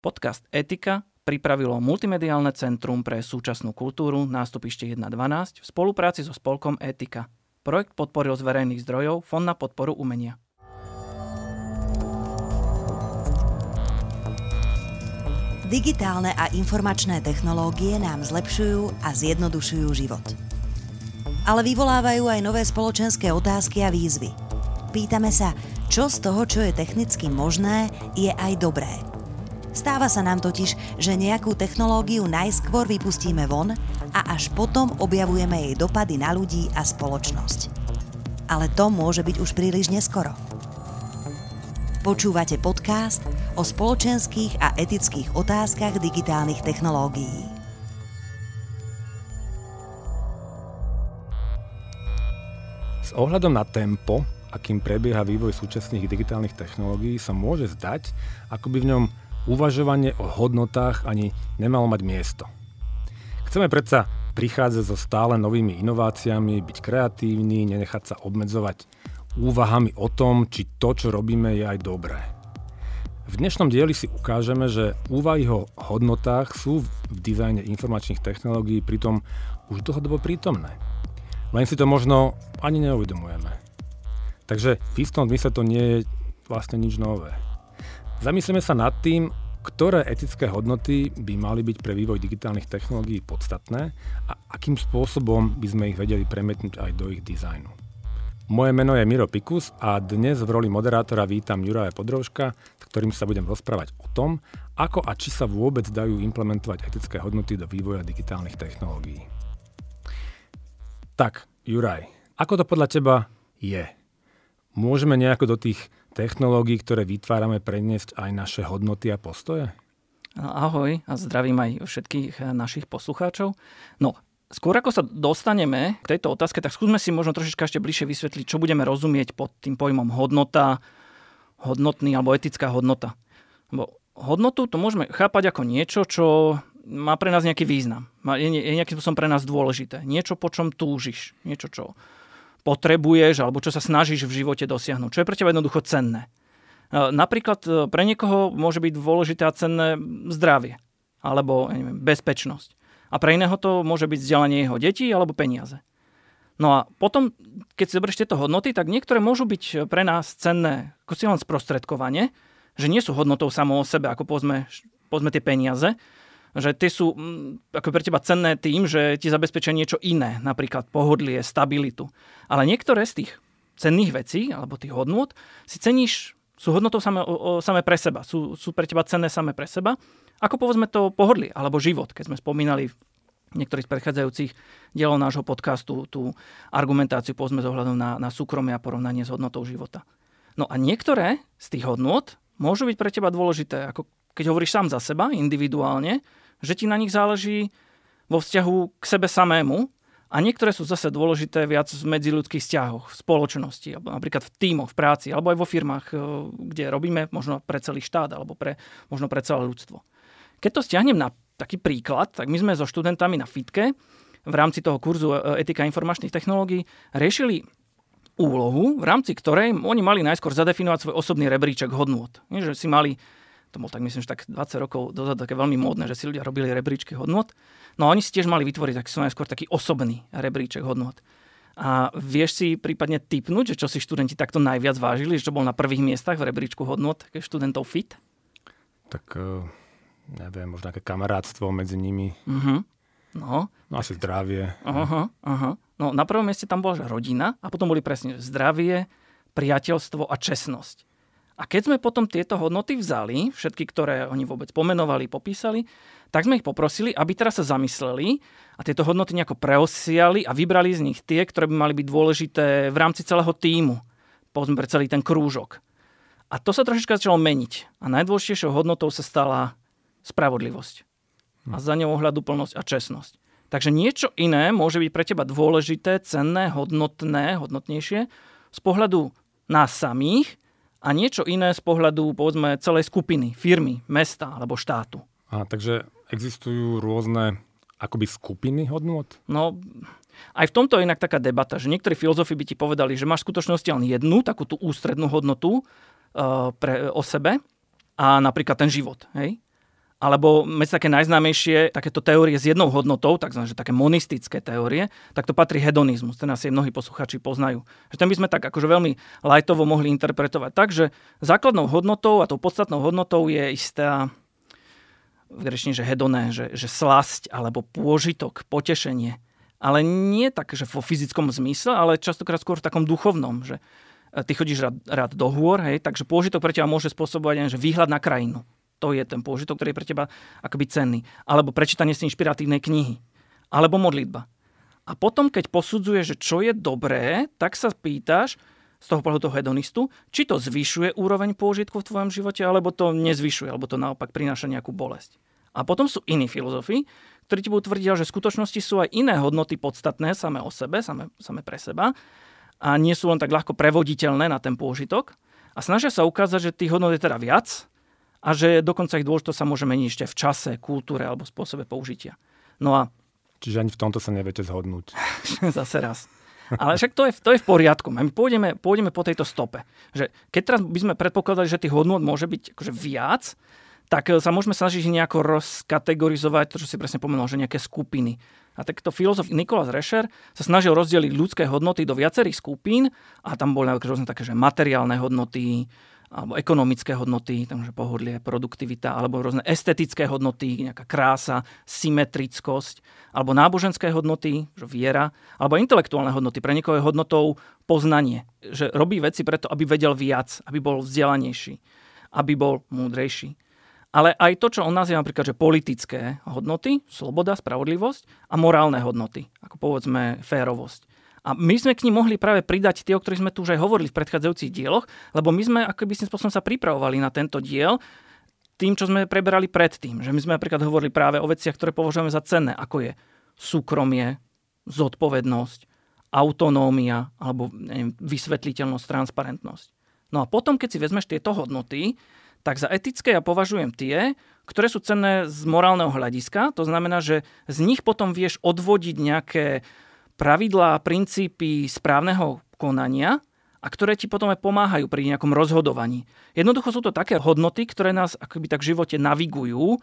Podcast Etika pripravilo Multimediálne centrum pre súčasnú kultúru nástupište 1.12 v spolupráci so spolkom Etika. Projekt podporil z verejných zdrojov Fond na podporu umenia. Digitálne a informačné technológie nám zlepšujú a zjednodušujú život. Ale vyvolávajú aj nové spoločenské otázky a výzvy. Pýtame sa, čo z toho, čo je technicky možné, je aj dobré – Stáva sa nám totiž, že nejakú technológiu najskôr vypustíme von a až potom objavujeme jej dopady na ľudí a spoločnosť. Ale to môže byť už príliš neskoro. Počúvate podcast o spoločenských a etických otázkach digitálnych technológií. S ohľadom na tempo, akým prebieha vývoj súčasných digitálnych technológií, sa môže zdať, ako by v ňom uvažovanie o hodnotách ani nemalo mať miesto. Chceme predsa prichádzať so stále novými inováciami, byť kreatívni, nenechať sa obmedzovať úvahami o tom, či to, čo robíme, je aj dobré. V dnešnom dieli si ukážeme, že úvahy o hodnotách sú v dizajne informačných technológií pritom už dlhodobo prítomné. Len si to možno ani neuvedomujeme. Takže v istom zmysle to nie je vlastne nič nové. Zamyslíme sa nad tým, ktoré etické hodnoty by mali byť pre vývoj digitálnych technológií podstatné a akým spôsobom by sme ich vedeli premietnúť aj do ich dizajnu. Moje meno je Miro Pikus a dnes v roli moderátora vítam Juraja Podrovška, s ktorým sa budem rozprávať o tom, ako a či sa vôbec dajú implementovať etické hodnoty do vývoja digitálnych technológií. Tak, Juraj, ako to podľa teba je? Môžeme nejako do tých technológií, ktoré vytvárame, preniesť aj naše hodnoty a postoje? Ahoj a zdravím aj všetkých eh, našich poslucháčov. No, skôr ako sa dostaneme k tejto otázke, tak skúsme si možno trošička ešte bližšie vysvetliť, čo budeme rozumieť pod tým pojmom hodnota, hodnotný alebo etická hodnota. Lebo hodnotu to môžeme chápať ako niečo, čo má pre nás nejaký význam. Je, je nejakým spôsobom pre nás dôležité. Niečo, po čom túžiš. Niečo, čo potrebuješ alebo čo sa snažíš v živote dosiahnuť. Čo je pre teba jednoducho cenné. E, napríklad e, pre niekoho môže byť dôležité a cenné zdravie alebo neviem, bezpečnosť. A pre iného to môže byť vzdelanie jeho detí alebo peniaze. No a potom, keď si zoberieš tieto hodnoty, tak niektoré môžu byť pre nás cenné ako si len sprostredkovanie, že nie sú hodnotou samo o sebe, ako povedzme, povedzme tie peniaze, že tie sú mm, ako pre teba cenné tým, že ti zabezpečia niečo iné, napríklad pohodlie, stabilitu. Ale niektoré z tých cenných vecí, alebo tých hodnôt, si ceníš, sú hodnotou samé, o, samé pre seba, sú, sú pre teba cenné samé pre seba, ako povedzme to pohodlie, alebo život, keď sme spomínali niektorých z predchádzajúcich dielov nášho podcastu tú argumentáciu povedzme ohľadom na, na súkromie a porovnanie s hodnotou života. No a niektoré z tých hodnôt môžu byť pre teba dôležité, ako keď hovoríš sám za seba, individuálne, že ti na nich záleží vo vzťahu k sebe samému a niektoré sú zase dôležité viac v medziludských vzťahoch, v spoločnosti, alebo napríklad v tímoch, v práci, alebo aj vo firmách, e, kde robíme možno pre celý štát, alebo pre, možno pre celé ľudstvo. Keď to stiahnem na taký príklad, tak my sme so študentami na FITke v rámci toho kurzu e, Etika informačných technológií riešili úlohu, v rámci ktorej oni mali najskôr zadefinovať svoj osobný rebríček hodnôt. Že si mali to bol tak myslím, že tak 20 rokov dozadu také veľmi módne, že si ľudia robili rebríčky hodnot. No a oni si tiež mali vytvoriť taký najskôr taký osobný rebríček hodnot. A vieš si prípadne typnúť, že čo si študenti takto najviac vážili, že čo bol na prvých miestach v rebríčku hodnot študentov FIT? Tak uh, neviem, možno nejaké kamarátstvo medzi nimi. Uh-huh. No. no asi zdravie. Aha, aha. No na prvom mieste tam bola že rodina a potom boli presne zdravie, priateľstvo a čestnosť. A keď sme potom tieto hodnoty vzali, všetky, ktoré oni vôbec pomenovali, popísali, tak sme ich poprosili, aby teraz sa zamysleli a tieto hodnoty nejako preosiali a vybrali z nich tie, ktoré by mali byť dôležité v rámci celého týmu, povedzme pre celý ten krúžok. A to sa trošička začalo meniť. A najdôležitejšou hodnotou sa stala spravodlivosť. A za ňou ohľaduplnosť a čestnosť. Takže niečo iné môže byť pre teba dôležité, cenné, hodnotné, hodnotnejšie z pohľadu nás samých a niečo iné z pohľadu povedzme celej skupiny, firmy, mesta alebo štátu. A, takže existujú rôzne akoby skupiny hodnôt? No, aj v tomto je inak taká debata, že niektorí filozofi by ti povedali, že máš v skutočnosti len jednu, takú tú ústrednú hodnotu uh, pre, o sebe a napríklad ten život. Hej? Alebo medzi také najznámejšie takéto teórie s jednou hodnotou, takzvané, že také monistické teórie, tak to patrí hedonizmus. Ten asi mnohí posluchači poznajú. Že ten by sme tak akože veľmi lajtovo mohli interpretovať tak, že základnou hodnotou a tou podstatnou hodnotou je istá v grečne, že hedoné, že, že slasť alebo pôžitok, potešenie. Ale nie tak, že vo fyzickom zmysle, ale častokrát skôr v takom duchovnom, že e, ty chodíš rád, rád do hôr, hej, takže pôžitok pre teba môže spôsobovať aj že výhľad na krajinu to je ten pôžitok, ktorý je pre teba akoby cenný. Alebo prečítanie si inšpiratívnej knihy. Alebo modlitba. A potom, keď posudzuje, že čo je dobré, tak sa pýtaš z toho pohľadu toho hedonistu, či to zvyšuje úroveň pôžitku v tvojom živote, alebo to nezvyšuje, alebo to naopak prináša nejakú bolesť. A potom sú iní filozofi, ktorí ti budú tvrdiť, že v skutočnosti sú aj iné hodnoty podstatné same o sebe, same, same pre seba a nie sú len tak ľahko prevoditeľné na ten pôžitok. A snažia sa ukázať, že tých hodnot je teda viac a že dokonca ich dôležitosť sa môže meniť ešte v čase, kultúre alebo spôsobe použitia. No a... Čiže ani v tomto sa neviete zhodnúť. Zase raz. Ale však to je, to je v poriadku. My pôjdeme, pôjdeme po tejto stope. Že keď teraz by sme predpokladali, že tých hodnot môže byť akože viac, tak sa môžeme snažiť nejako rozkategorizovať, to, čo si presne pomenul, že nejaké skupiny. A takto filozof Nikolas Rescher sa snažil rozdeliť ľudské hodnoty do viacerých skupín a tam boli rôzne také, že materiálne hodnoty, alebo ekonomické hodnoty, takže pohodlie, produktivita, alebo rôzne estetické hodnoty, nejaká krása, symetrickosť, alebo náboženské hodnoty, že viera, alebo intelektuálne hodnoty. Pre niekoho je hodnotou poznanie, že robí veci preto, aby vedel viac, aby bol vzdelanejší, aby bol múdrejší. Ale aj to, čo on nazýva napríklad, že politické hodnoty, sloboda, spravodlivosť a morálne hodnoty, ako povedzme férovosť. A my sme k ním mohli práve pridať tie, o ktorých sme tu už aj hovorili v predchádzajúcich dieloch, lebo my sme akoby si spôsobom sa pripravovali na tento diel tým, čo sme preberali predtým. Že my sme napríklad hovorili práve o veciach, ktoré považujeme za cenné, ako je súkromie, zodpovednosť, autonómia alebo neviem, vysvetliteľnosť, transparentnosť. No a potom, keď si vezmeš tieto hodnoty, tak za etické ja považujem tie, ktoré sú cenné z morálneho hľadiska. To znamená, že z nich potom vieš odvodiť nejaké pravidlá, princípy správneho konania a ktoré ti potom aj pomáhajú pri nejakom rozhodovaní. Jednoducho sú to také hodnoty, ktoré nás akoby tak v živote navigujú,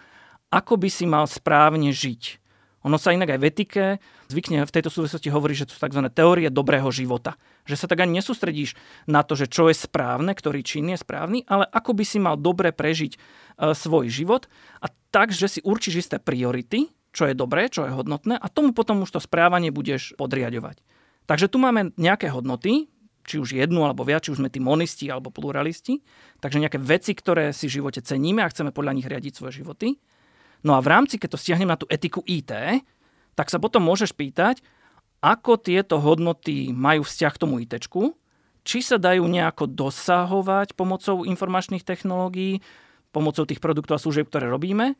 ako by si mal správne žiť. Ono sa inak aj v etike zvykne v tejto súvislosti hovorí, že to sú tzv. teórie dobrého života. Že sa tak ani nesústredíš na to, že čo je správne, ktorý čin je správny, ale ako by si mal dobre prežiť e, svoj život a tak, že si určíš isté priority, čo je dobré, čo je hodnotné a tomu potom už to správanie budeš podriadovať. Takže tu máme nejaké hodnoty, či už jednu alebo viac, či už sme tí monisti alebo pluralisti, takže nejaké veci, ktoré si v živote ceníme a chceme podľa nich riadiť svoje životy. No a v rámci, keď to stiahnem na tú etiku IT, tak sa potom môžeš pýtať, ako tieto hodnoty majú vzťah k tomu IT, či sa dajú nejako dosahovať pomocou informačných technológií, pomocou tých produktov a služieb, ktoré robíme,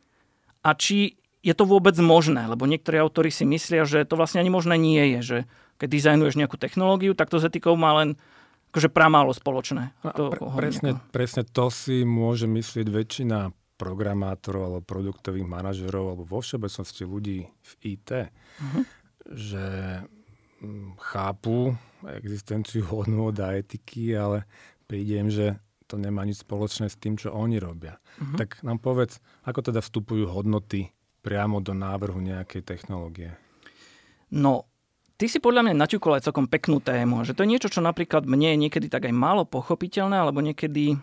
a či je to vôbec možné, lebo niektorí autori si myslia, že to vlastne ani možné nie je, že keď dizajnuješ nejakú technológiu, tak to s etikou má len akože pramálo spoločné. To, pre, presne, presne to si môže myslieť väčšina programátorov alebo produktových manažerov alebo vo všeobecnosti ľudí v IT, uh-huh. že mm, chápu existenciu hodnôt a etiky, ale prídem, že to nemá nič spoločné s tým, čo oni robia. Uh-huh. Tak nám povedz, ako teda vstupujú hodnoty priamo do návrhu nejakej technológie? No, ty si podľa mňa naťukol aj celkom peknú tému, že to je niečo, čo napríklad mne je niekedy tak aj málo pochopiteľné, alebo niekedy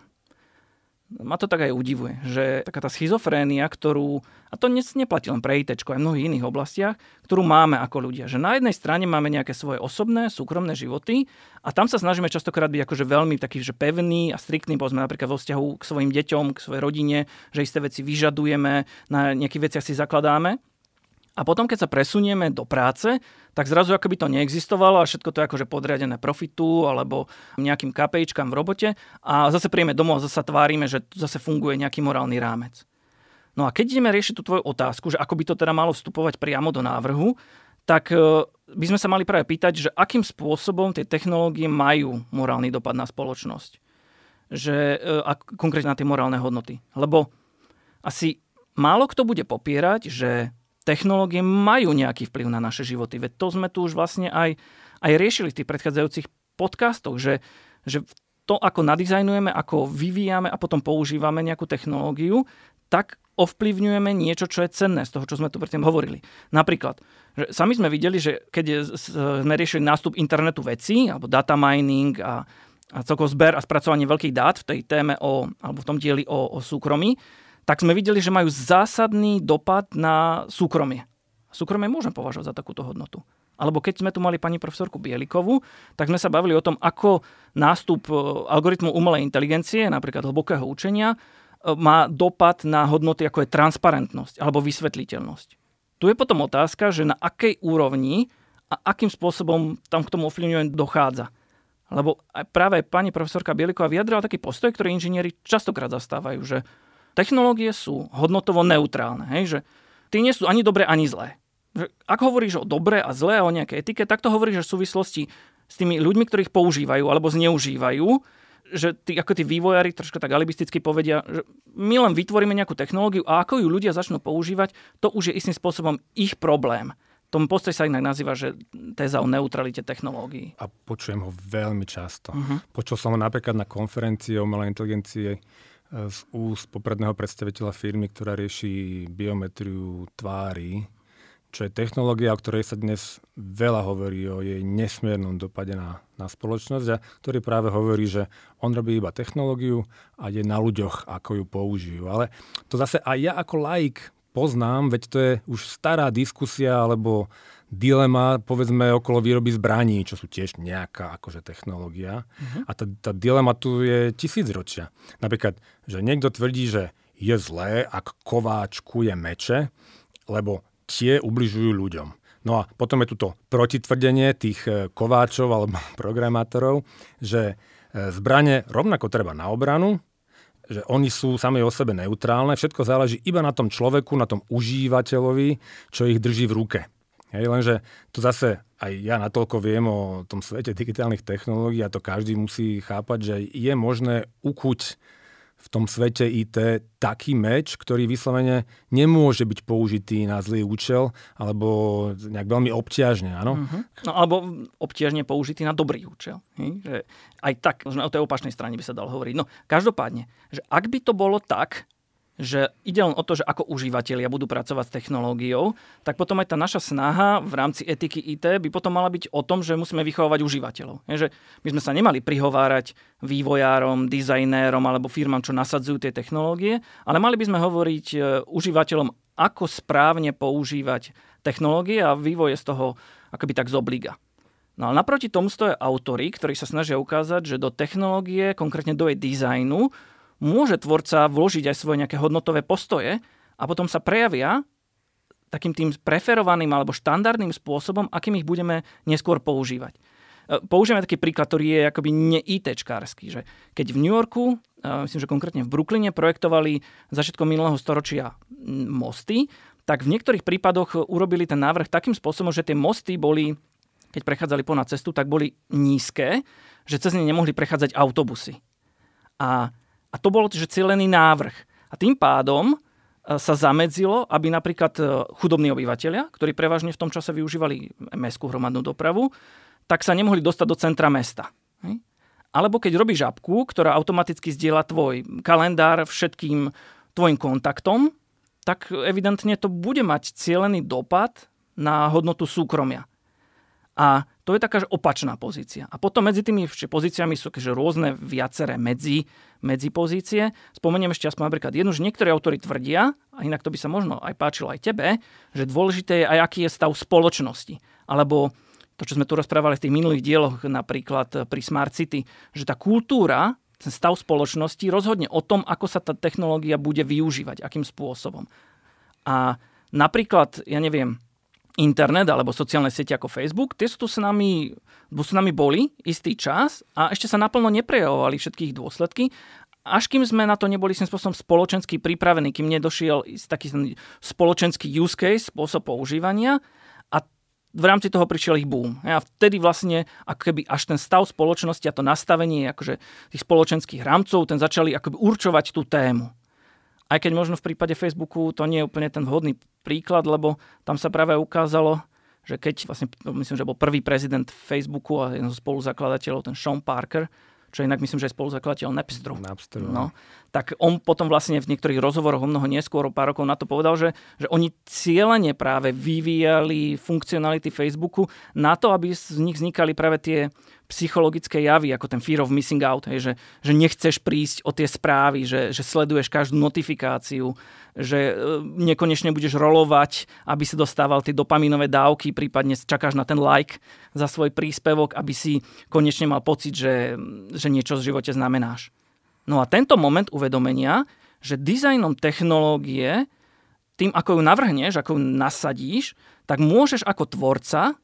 ma to tak aj udivuje, že taká tá schizofrénia, ktorú, a to neplatí len pre IT, aj v mnohých iných oblastiach, ktorú máme ako ľudia. Že na jednej strane máme nejaké svoje osobné, súkromné životy a tam sa snažíme častokrát byť akože veľmi taký, že pevný a striktný, povedzme napríklad vo vzťahu k svojim deťom, k svojej rodine, že isté veci vyžadujeme, na nejakých veciach si zakladáme. A potom, keď sa presunieme do práce, tak zrazu ako by to neexistovalo a všetko to je akože podriadené profitu alebo nejakým KPIčkám v robote a zase príjeme domov a zase tvárime, že zase funguje nejaký morálny rámec. No a keď ideme riešiť tú tvoju otázku, že ako by to teda malo vstupovať priamo do návrhu, tak e, by sme sa mali práve pýtať, že akým spôsobom tie technológie majú morálny dopad na spoločnosť. Že, e, a konkrétne na tie morálne hodnoty. Lebo asi málo kto bude popierať, že technológie majú nejaký vplyv na naše životy. Veď to sme tu už vlastne aj, aj riešili v tých predchádzajúcich podcastoch, že, že to, ako nadizajnujeme, ako vyvíjame a potom používame nejakú technológiu, tak ovplyvňujeme niečo, čo je cenné z toho, čo sme tu predtým hovorili. Napríklad, že sami sme videli, že keď sme riešili nástup internetu vecí, alebo data mining a, a celkovo zber a spracovanie veľkých dát v tej téme o, alebo v tom dieli o, o súkromí, tak sme videli, že majú zásadný dopad na súkromie. Súkromie môžeme považovať za takúto hodnotu. Alebo keď sme tu mali pani profesorku Bielikovu, tak sme sa bavili o tom, ako nástup e, algoritmu umelej inteligencie, napríklad hlbokého učenia, e, má dopad na hodnoty, ako je transparentnosť alebo vysvetliteľnosť. Tu je potom otázka, že na akej úrovni a akým spôsobom tam k tomu ovplyvňovaniu dochádza. Lebo práve pani profesorka Bieliková vyjadrala taký postoj, ktorý inžinieri častokrát zastávajú, že technológie sú hodnotovo neutrálne. Hej? Že tie nie sú ani dobré, ani zlé že ak hovoríš o dobre a zlé a o nejaké etike, tak to hovoríš v súvislosti s tými ľuďmi, ktorých používajú alebo zneužívajú, že tí, ako tí vývojári troška tak alibisticky povedia, že my len vytvoríme nejakú technológiu a ako ju ľudia začnú používať, to už je istým spôsobom ich problém. Tom postoj sa inak nazýva, že téza o neutralite technológií. A počujem ho veľmi často. Uh-huh. Počul som ho napríklad na konferencii o umelej inteligencie z úst popredného predstaviteľa firmy, ktorá rieši biometriu tvári čo je technológia, o ktorej sa dnes veľa hovorí o jej nesmiernom dopade na, na spoločnosť a ktorý práve hovorí, že on robí iba technológiu a je na ľuďoch, ako ju použijú. Ale to zase aj ja ako laik poznám, veď to je už stará diskusia alebo dilema, povedzme, okolo výroby zbraní, čo sú tiež nejaká akože technológia. Uh-huh. A tá, tá dilema tu je tisícročia. Napríklad, že niekto tvrdí, že je zlé, ak kováčkuje meče, lebo tie ubližujú ľuďom. No a potom je tu to protitvrdenie tých e, kováčov alebo programátorov, že e, zbranie rovnako treba na obranu, že oni sú sami o sebe neutrálne, všetko záleží iba na tom človeku, na tom užívateľovi, čo ich drží v ruke. Hej, lenže tu zase aj ja natoľko viem o tom svete digitálnych technológií a to každý musí chápať, že je možné ukuť v tom svete IT taký meč, ktorý vyslovene nemôže byť použitý na zlý účel alebo nejak veľmi obťažne, áno? Uh-huh. No alebo obťažne použitý na dobrý účel. Hm? Že aj tak, možno o tej opačnej strane by sa dal hovoriť. No každopádne, že ak by to bolo tak, že ide len o to, že ako užívateľia budú pracovať s technológiou, tak potom aj tá naša snaha v rámci etiky IT by potom mala byť o tom, že musíme vychovávať užívateľov. Je, že my sme sa nemali prihovárať vývojárom, dizajnérom alebo firmám, čo nasadzujú tie technológie, ale mali by sme hovoriť e, užívateľom, ako správne používať technológie a vývoj je z toho akoby tak z. No ale naproti tomu stojí autory, ktorí sa snažia ukázať, že do technológie, konkrétne do jej dizajnu, môže tvorca vložiť aj svoje nejaké hodnotové postoje a potom sa prejavia takým tým preferovaným alebo štandardným spôsobom, akým ich budeme neskôr používať. E, použijeme taký príklad, ktorý je akoby ne že keď v New Yorku, e, myslím, že konkrétne v Brooklyne, projektovali začiatkom minulého storočia mosty, tak v niektorých prípadoch urobili ten návrh takým spôsobom, že tie mosty boli, keď prechádzali ponad cestu, tak boli nízke, že cez ne nemohli prechádzať autobusy. A a to bol že cieľený návrh. A tým pádom e, sa zamedzilo, aby napríklad e, chudobní obyvateľia, ktorí prevažne v tom čase využívali mestskú hromadnú dopravu, tak sa nemohli dostať do centra mesta. Alebo keď robíš žabku, ktorá automaticky zdieľa tvoj kalendár všetkým tvojim kontaktom, tak evidentne to bude mať cieľený dopad na hodnotu súkromia. A to je taká opačná pozícia. A potom medzi tými pozíciami sú že rôzne viaceré medzi, medzi pozície. Spomeniem ešte aspoň napríklad jednu, že niektorí autori tvrdia, a inak to by sa možno aj páčilo aj tebe, že dôležité je aj aký je stav spoločnosti. Alebo to, čo sme tu rozprávali v tých minulých dieloch, napríklad pri Smart City, že tá kultúra, ten stav spoločnosti rozhodne o tom, ako sa tá technológia bude využívať, akým spôsobom. A napríklad, ja neviem, internet alebo sociálne siete ako Facebook, tie sú tu s nami, s nami boli istý čas a ešte sa naplno neprejavovali všetkých dôsledky až kým sme na to neboli tým spôsobom spoločensky pripravení, kým nedošiel taký spoločenský use case, spôsob používania a v rámci toho prišiel ich boom. A vtedy vlastne, ako keby až ten stav spoločnosti a to nastavenie akože tých spoločenských rámcov, ten začali akoby určovať tú tému. Aj keď možno v prípade Facebooku to nie je úplne ten vhodný príklad, lebo tam sa práve ukázalo, že keď vlastne, myslím, že bol prvý prezident Facebooku a jeden zo spoluzakladateľov, ten Sean Parker, čo inak myslím, že je spoluzakladateľ Napsteru. Napsteru. No, tak on potom vlastne v niektorých rozhovoroch o mnoho neskôr, o pár rokov na to povedal, že, že oni cieľene práve vyvíjali funkcionality Facebooku na to, aby z nich vznikali práve tie psychologické javy, ako ten fear of missing out, hej, že, že nechceš prísť o tie správy, že, že sleduješ každú notifikáciu, že e, nekonečne budeš rolovať, aby si dostával tie dopaminové dávky, prípadne čakáš na ten like za svoj príspevok, aby si konečne mal pocit, že, že niečo v živote znamenáš. No a tento moment uvedomenia, že dizajnom technológie, tým ako ju navrhneš, ako ju nasadíš, tak môžeš ako tvorca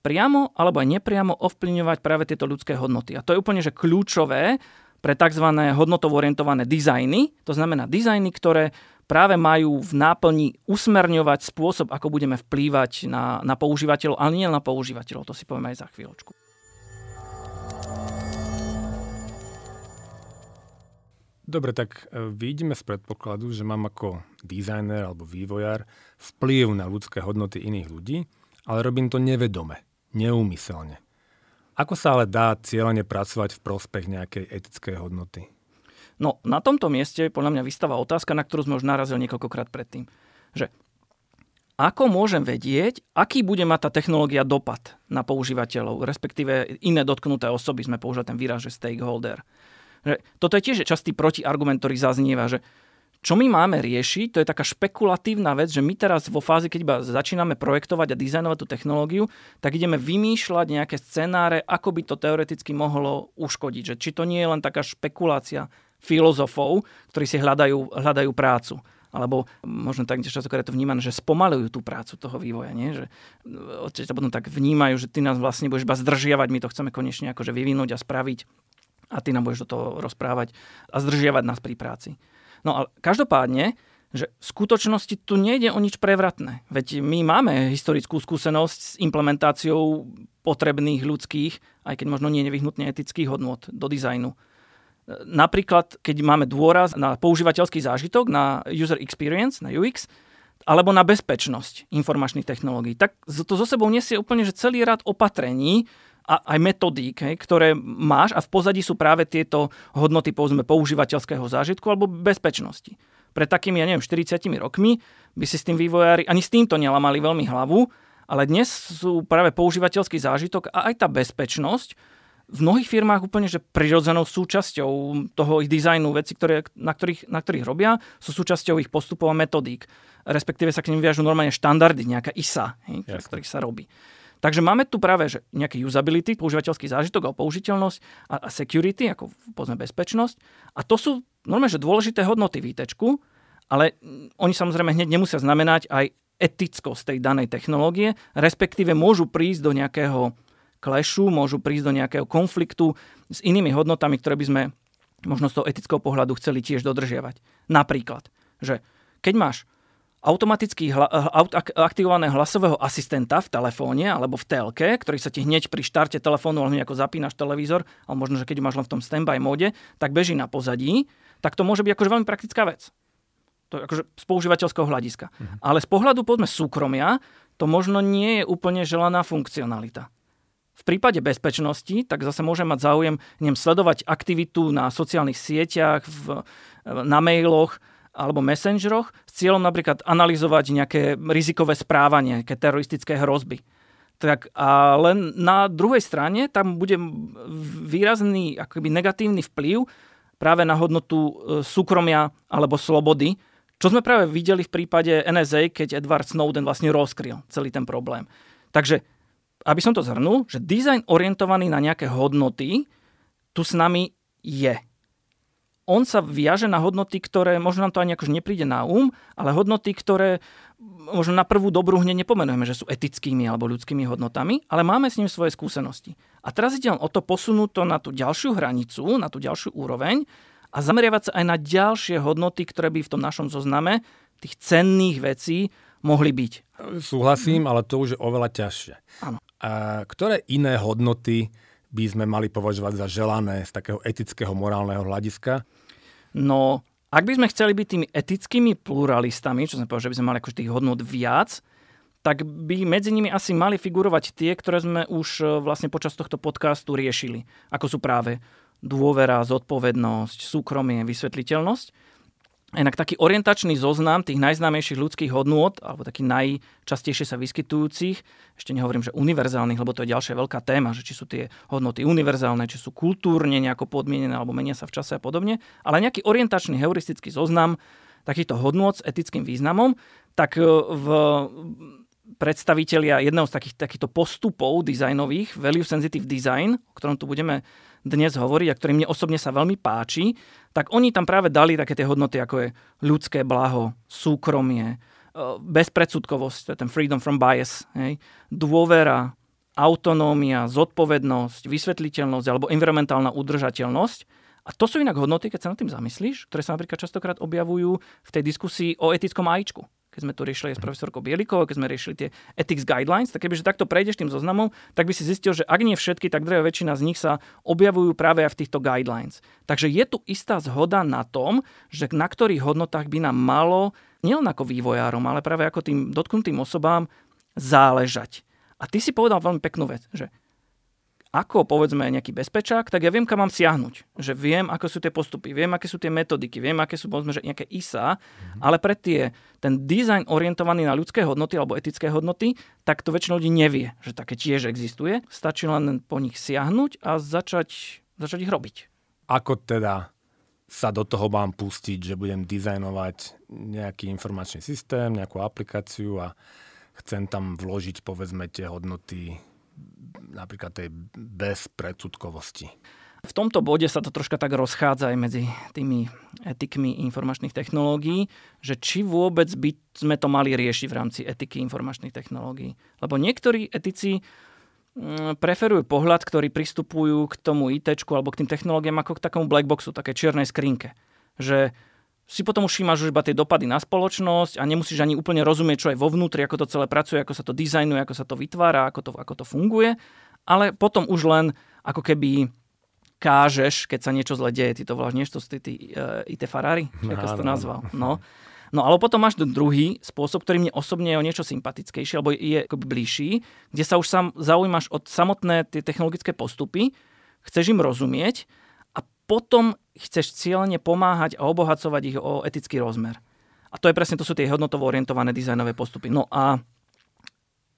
priamo alebo aj nepriamo ovplyvňovať práve tieto ľudské hodnoty. A to je úplne že kľúčové pre tzv. hodnotovo orientované dizajny. To znamená dizajny, ktoré práve majú v náplni usmerňovať spôsob, ako budeme vplývať na, na používateľov, ale nie na používateľov, to si povieme aj za chvíľočku. Dobre, tak e, vidíme z predpokladu, že mám ako dizajner alebo vývojár vplyv na ľudské hodnoty iných ľudí, ale robím to nevedome neúmyselne. Ako sa ale dá cieľene pracovať v prospech nejakej etickej hodnoty? No, na tomto mieste podľa mňa vystáva otázka, na ktorú sme už narazili niekoľkokrát predtým. Že ako môžem vedieť, aký bude mať tá technológia dopad na používateľov, respektíve iné dotknuté osoby, sme použili ten výraz, že stakeholder. Že toto je tiež častý protiargument, ktorý zaznieva, že čo my máme riešiť, to je taká špekulatívna vec, že my teraz vo fázi, keď iba začíname projektovať a dizajnovať tú technológiu, tak ideme vymýšľať nejaké scenáre, ako by to teoreticky mohlo uškodiť. Že či to nie je len taká špekulácia filozofov, ktorí si hľadajú, hľadajú prácu alebo možno tak častokrát to vnímané, že spomalujú tú prácu toho vývoja, nie? že sa potom tak vnímajú, že ty nás vlastne budeš iba zdržiavať, my to chceme konečne akože vyvinúť a spraviť a ty nám budeš do toho rozprávať a zdržiavať nás pri práci. No ale každopádne, že v skutočnosti tu nejde o nič prevratné. Veď my máme historickú skúsenosť s implementáciou potrebných ľudských, aj keď možno nie nevyhnutne etických hodnot do dizajnu. Napríklad, keď máme dôraz na používateľský zážitok, na user experience, na UX, alebo na bezpečnosť informačných technológií, tak to zo sebou nesie úplne že celý rad opatrení, a aj metodík, hej, ktoré máš a v pozadí sú práve tieto hodnoty povedzme používateľského zážitku alebo bezpečnosti. Pred takými, ja neviem, 40 rokmi by si s tým vývojári ani s týmto nelamali veľmi hlavu, ale dnes sú práve používateľský zážitok a aj tá bezpečnosť v mnohých firmách úplne že prirodzenou súčasťou toho ich dizajnu, veci, ktoré, na, ktorých, na ktorých robia, sú súčasťou ich postupov a metodík. Respektíve sa k nim viažú normálne štandardy, nejaká ISA, hej, ktorých sa robí. Takže máme tu práve že nejaký usability, používateľský zážitok alebo použiteľnosť a, a security, ako povedzme bezpečnosť. A to sú normálne, že dôležité hodnoty výtečku, ale oni samozrejme hneď nemusia znamenať aj etickosť tej danej technológie, respektíve môžu prísť do nejakého klešu, môžu prísť do nejakého konfliktu s inými hodnotami, ktoré by sme možno z toho etického pohľadu chceli tiež dodržiavať. Napríklad, že keď máš automaticky hla, eh, aktivovaného hlasového asistenta v telefóne alebo v telke, ktorý sa ti hneď pri štarte telefónu, alebo ako zapínaš televízor, alebo možno, že keď máš len v tom standby móde, tak beží na pozadí, tak to môže byť akože veľmi praktická vec. To je akože z používateľského hľadiska. Mhm. Ale z pohľadu, povedzme, súkromia, to možno nie je úplne želaná funkcionalita. V prípade bezpečnosti, tak zase môže mať záujem neviem, sledovať aktivitu na sociálnych sieťach, v, na mailoch, alebo messengeroch s cieľom napríklad analyzovať nejaké rizikové správanie, nejaké teroristické hrozby. Tak a len na druhej strane tam bude výrazný akoby negatívny vplyv práve na hodnotu e, súkromia alebo slobody, čo sme práve videli v prípade NSA, keď Edward Snowden vlastne rozkryl celý ten problém. Takže, aby som to zhrnul, že dizajn orientovaný na nejaké hodnoty tu s nami je on sa viaže na hodnoty, ktoré možno nám to ani akože nepríde na um, ale hodnoty, ktoré možno na prvú dobrú hneď nepomenujeme, že sú etickými alebo ľudskými hodnotami, ale máme s ním svoje skúsenosti. A teraz ide len o to posunúť to na tú ďalšiu hranicu, na tú ďalšiu úroveň a zameriavať sa aj na ďalšie hodnoty, ktoré by v tom našom zozname tých cenných vecí mohli byť. Súhlasím, ale to už je oveľa ťažšie. Áno. A ktoré iné hodnoty by sme mali považovať za želané z takého etického, morálneho hľadiska? No, ak by sme chceli byť tými etickými pluralistami, čo sme povedali, že by sme mali akože tých hodnot viac, tak by medzi nimi asi mali figurovať tie, ktoré sme už e, vlastne počas tohto podcastu riešili. Ako sú práve dôvera, zodpovednosť, súkromie, vysvetliteľnosť. Inak taký orientačný zoznam tých najznámejších ľudských hodnôt, alebo taký najčastejšie sa vyskytujúcich, ešte nehovorím, že univerzálnych, lebo to je ďalšia veľká téma, že či sú tie hodnoty univerzálne, či sú kultúrne nejako podmienené, alebo menia sa v čase a podobne, ale nejaký orientačný heuristický zoznam takýchto hodnôt s etickým významom, tak e, v predstavitelia jedného z takých, takýchto postupov dizajnových, value sensitive design, o ktorom tu budeme dnes hovoriť a ktorý mne osobne sa veľmi páči, tak oni tam práve dali také tie hodnoty, ako je ľudské blaho, súkromie, e, bezpredsudkovosť, ten freedom from bias, hej, dôvera, autonómia, zodpovednosť, vysvetliteľnosť alebo environmentálna udržateľnosť. A to sú inak hodnoty, keď sa nad tým zamyslíš, ktoré sa napríklad častokrát objavujú v tej diskusii o etickom AIčku keď sme tu riešili s profesorkou Bielikovou, keď sme riešili tie ethics guidelines, tak kebyže takto prejdeš tým zoznamom, tak by si zistil, že ak nie všetky, tak drvia väčšina z nich sa objavujú práve aj v týchto guidelines. Takže je tu istá zhoda na tom, že na ktorých hodnotách by nám malo, nielen ako vývojárom, ale práve ako tým dotknutým osobám záležať. A ty si povedal veľmi peknú vec, že ako povedzme nejaký bezpečák, tak ja viem, kam mám siahnuť. Že viem, ako sú tie postupy, viem, aké sú tie metodiky, viem, aké sú povedzme, že nejaké ISA, mm-hmm. ale pre tie, ten dizajn orientovaný na ľudské hodnoty alebo etické hodnoty, tak to väčšina ľudí nevie, že také tiež existuje. Stačí len po nich siahnuť a začať, začať ich robiť. Ako teda sa do toho mám pustiť, že budem dizajnovať nejaký informačný systém, nejakú aplikáciu a chcem tam vložiť povedzme tie hodnoty napríklad tej bezpredsudkovosti. V tomto bode sa to troška tak rozchádza aj medzi tými etikmi informačných technológií, že či vôbec by sme to mali riešiť v rámci etiky informačných technológií. Lebo niektorí etici mm, preferujú pohľad, ktorí pristupujú k tomu IT alebo k tým technológiám ako k takomu blackboxu, také čiernej skrinke. Že si potom už všímaš už iba tie dopady na spoločnosť a nemusíš ani úplne rozumieť, čo je vo vnútri, ako to celé pracuje, ako sa to dizajnuje, ako sa to vytvára, ako to, ako to funguje. Ale potom už len ako keby kážeš, keď sa niečo zle deje. Ty to voláš niečo, ty, ty uh, IT Ferrari, ako si to nazval. No. No ale potom máš druhý spôsob, ktorý mne osobne je o niečo sympatickejší, alebo je akoby bližší, kde sa už sám zaujímaš od samotné tie technologické postupy, chceš im rozumieť potom chceš cieľne pomáhať a obohacovať ich o etický rozmer. A to je presne, to sú tie hodnotovo orientované dizajnové postupy. No a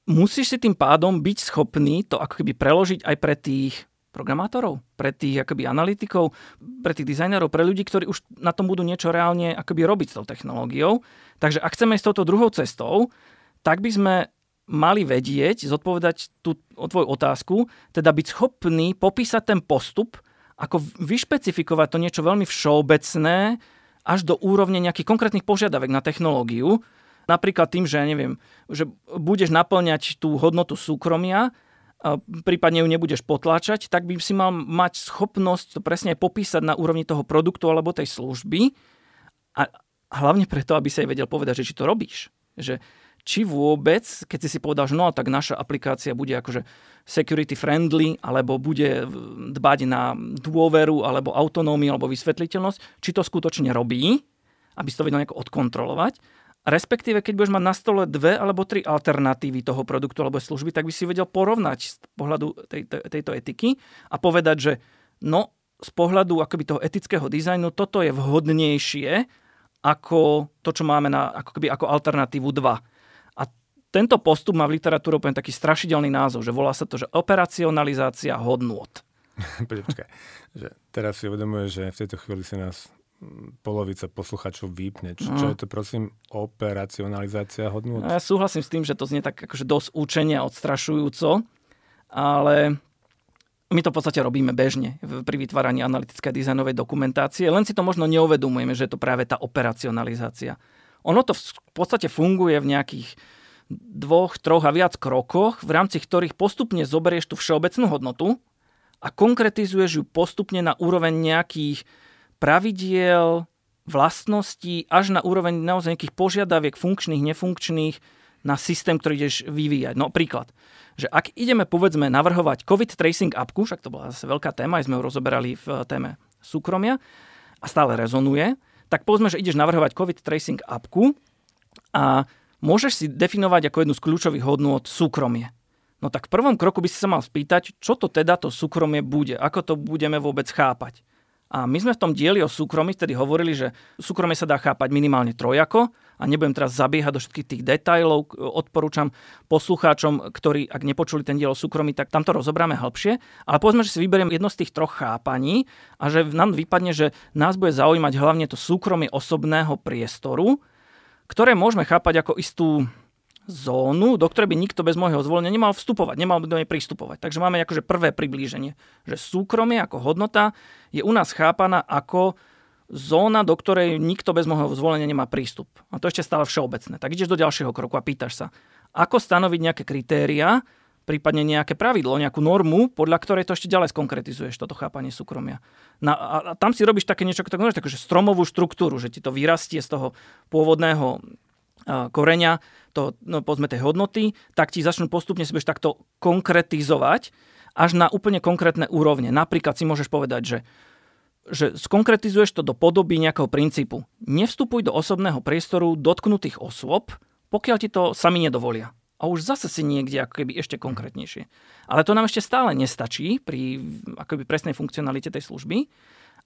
musíš si tým pádom byť schopný to ako keby preložiť aj pre tých programátorov, pre tých akoby analytikov, pre tých dizajnerov, pre ľudí, ktorí už na tom budú niečo reálne akoby robiť s tou technológiou. Takže ak chceme ísť touto druhou cestou, tak by sme mali vedieť, zodpovedať tú tvoju otázku, teda byť schopný popísať ten postup, ako vyšpecifikovať to niečo veľmi všeobecné až do úrovne nejakých konkrétnych požiadavek na technológiu. Napríklad tým, že ja neviem, že budeš naplňať tú hodnotu súkromia, a prípadne ju nebudeš potláčať, tak by si mal mať schopnosť to presne popísať na úrovni toho produktu alebo tej služby a hlavne preto, aby si aj vedel povedať, že či to robíš. Že či vôbec, keď si si povedal, že no tak naša aplikácia bude akože security friendly, alebo bude dbať na dôveru, alebo autonómiu, alebo vysvetliteľnosť, či to skutočne robí, aby si to vedel nejako odkontrolovať. Respektíve, keď budeš mať na stole dve alebo tri alternatívy toho produktu alebo služby, tak by si vedel porovnať z pohľadu tej, tejto etiky a povedať, že no, z pohľadu akoby toho etického dizajnu toto je vhodnejšie ako to, čo máme na, ako, keby, ako alternatívu 2 tento postup má v literatúre úplne taký strašidelný názov, že volá sa to, že operacionalizácia hodnôt. Počkaj, že teraz si uvedomuje, že v tejto chvíli sa nás mm, polovica posluchačov vypne. Čo, čo no. je to prosím operacionalizácia hodnôt? Ja súhlasím s tým, že to znie tak akože dosť učenia odstrašujúco, ale my to v podstate robíme bežne pri vytváraní analytickej dizajnovej dokumentácie, len si to možno neuvedomujeme, že je to práve tá operacionalizácia. Ono to v podstate funguje v nejakých dvoch, troch a viac krokoch, v rámci ktorých postupne zoberieš tú všeobecnú hodnotu a konkretizuješ ju postupne na úroveň nejakých pravidiel, vlastností, až na úroveň naozaj nejakých požiadaviek funkčných, nefunkčných na systém, ktorý ideš vyvíjať. No príklad, že ak ideme povedzme navrhovať COVID tracing appku, však to bola zase veľká téma, aj sme ju rozoberali v téme súkromia a stále rezonuje, tak povedzme, že ideš navrhovať COVID tracing appku a môžeš si definovať ako jednu z kľúčových hodnôt súkromie. No tak v prvom kroku by si sa mal spýtať, čo to teda to súkromie bude, ako to budeme vôbec chápať. A my sme v tom dieli o súkromí vtedy hovorili, že súkromie sa dá chápať minimálne trojako a nebudem teraz zabiehať do všetkých tých detajlov. Odporúčam poslucháčom, ktorí ak nepočuli ten diel o súkromí, tak tam to rozobráme hĺbšie. Ale povedzme, že si vyberiem jedno z tých troch chápaní a že nám vypadne, že nás bude zaujímať hlavne to súkromie osobného priestoru, ktoré môžeme chápať ako istú zónu, do ktorej by nikto bez môjho zvolenia nemal vstupovať, nemal by do nej pristupovať. Takže máme akože prvé priblíženie, že súkromie ako hodnota je u nás chápaná ako zóna, do ktorej nikto bez môjho zvolenia nemá prístup. A to ešte stále všeobecné. Tak ideš do ďalšieho kroku a pýtaš sa, ako stanoviť nejaké kritéria, prípadne nejaké pravidlo, nejakú normu, podľa ktorej to ešte ďalej skonkretizuješ, toto chápanie súkromia. Na, a, a tam si robíš také niečo, tak že stromovú štruktúru, že ti to vyrastie z toho pôvodného koreňa, to, no, povedzme tej hodnoty, tak ti začnú postupne si takto konkretizovať až na úplne konkrétne úrovne. Napríklad si môžeš povedať, že že skonkretizuješ to do podoby nejakého princípu. Nevstupuj do osobného priestoru dotknutých osôb, pokiaľ ti to sami nedovolia. A už zase si niekde ako keby ešte konkrétnejšie. Ale to nám ešte stále nestačí pri akoby presnej funkcionalite tej služby.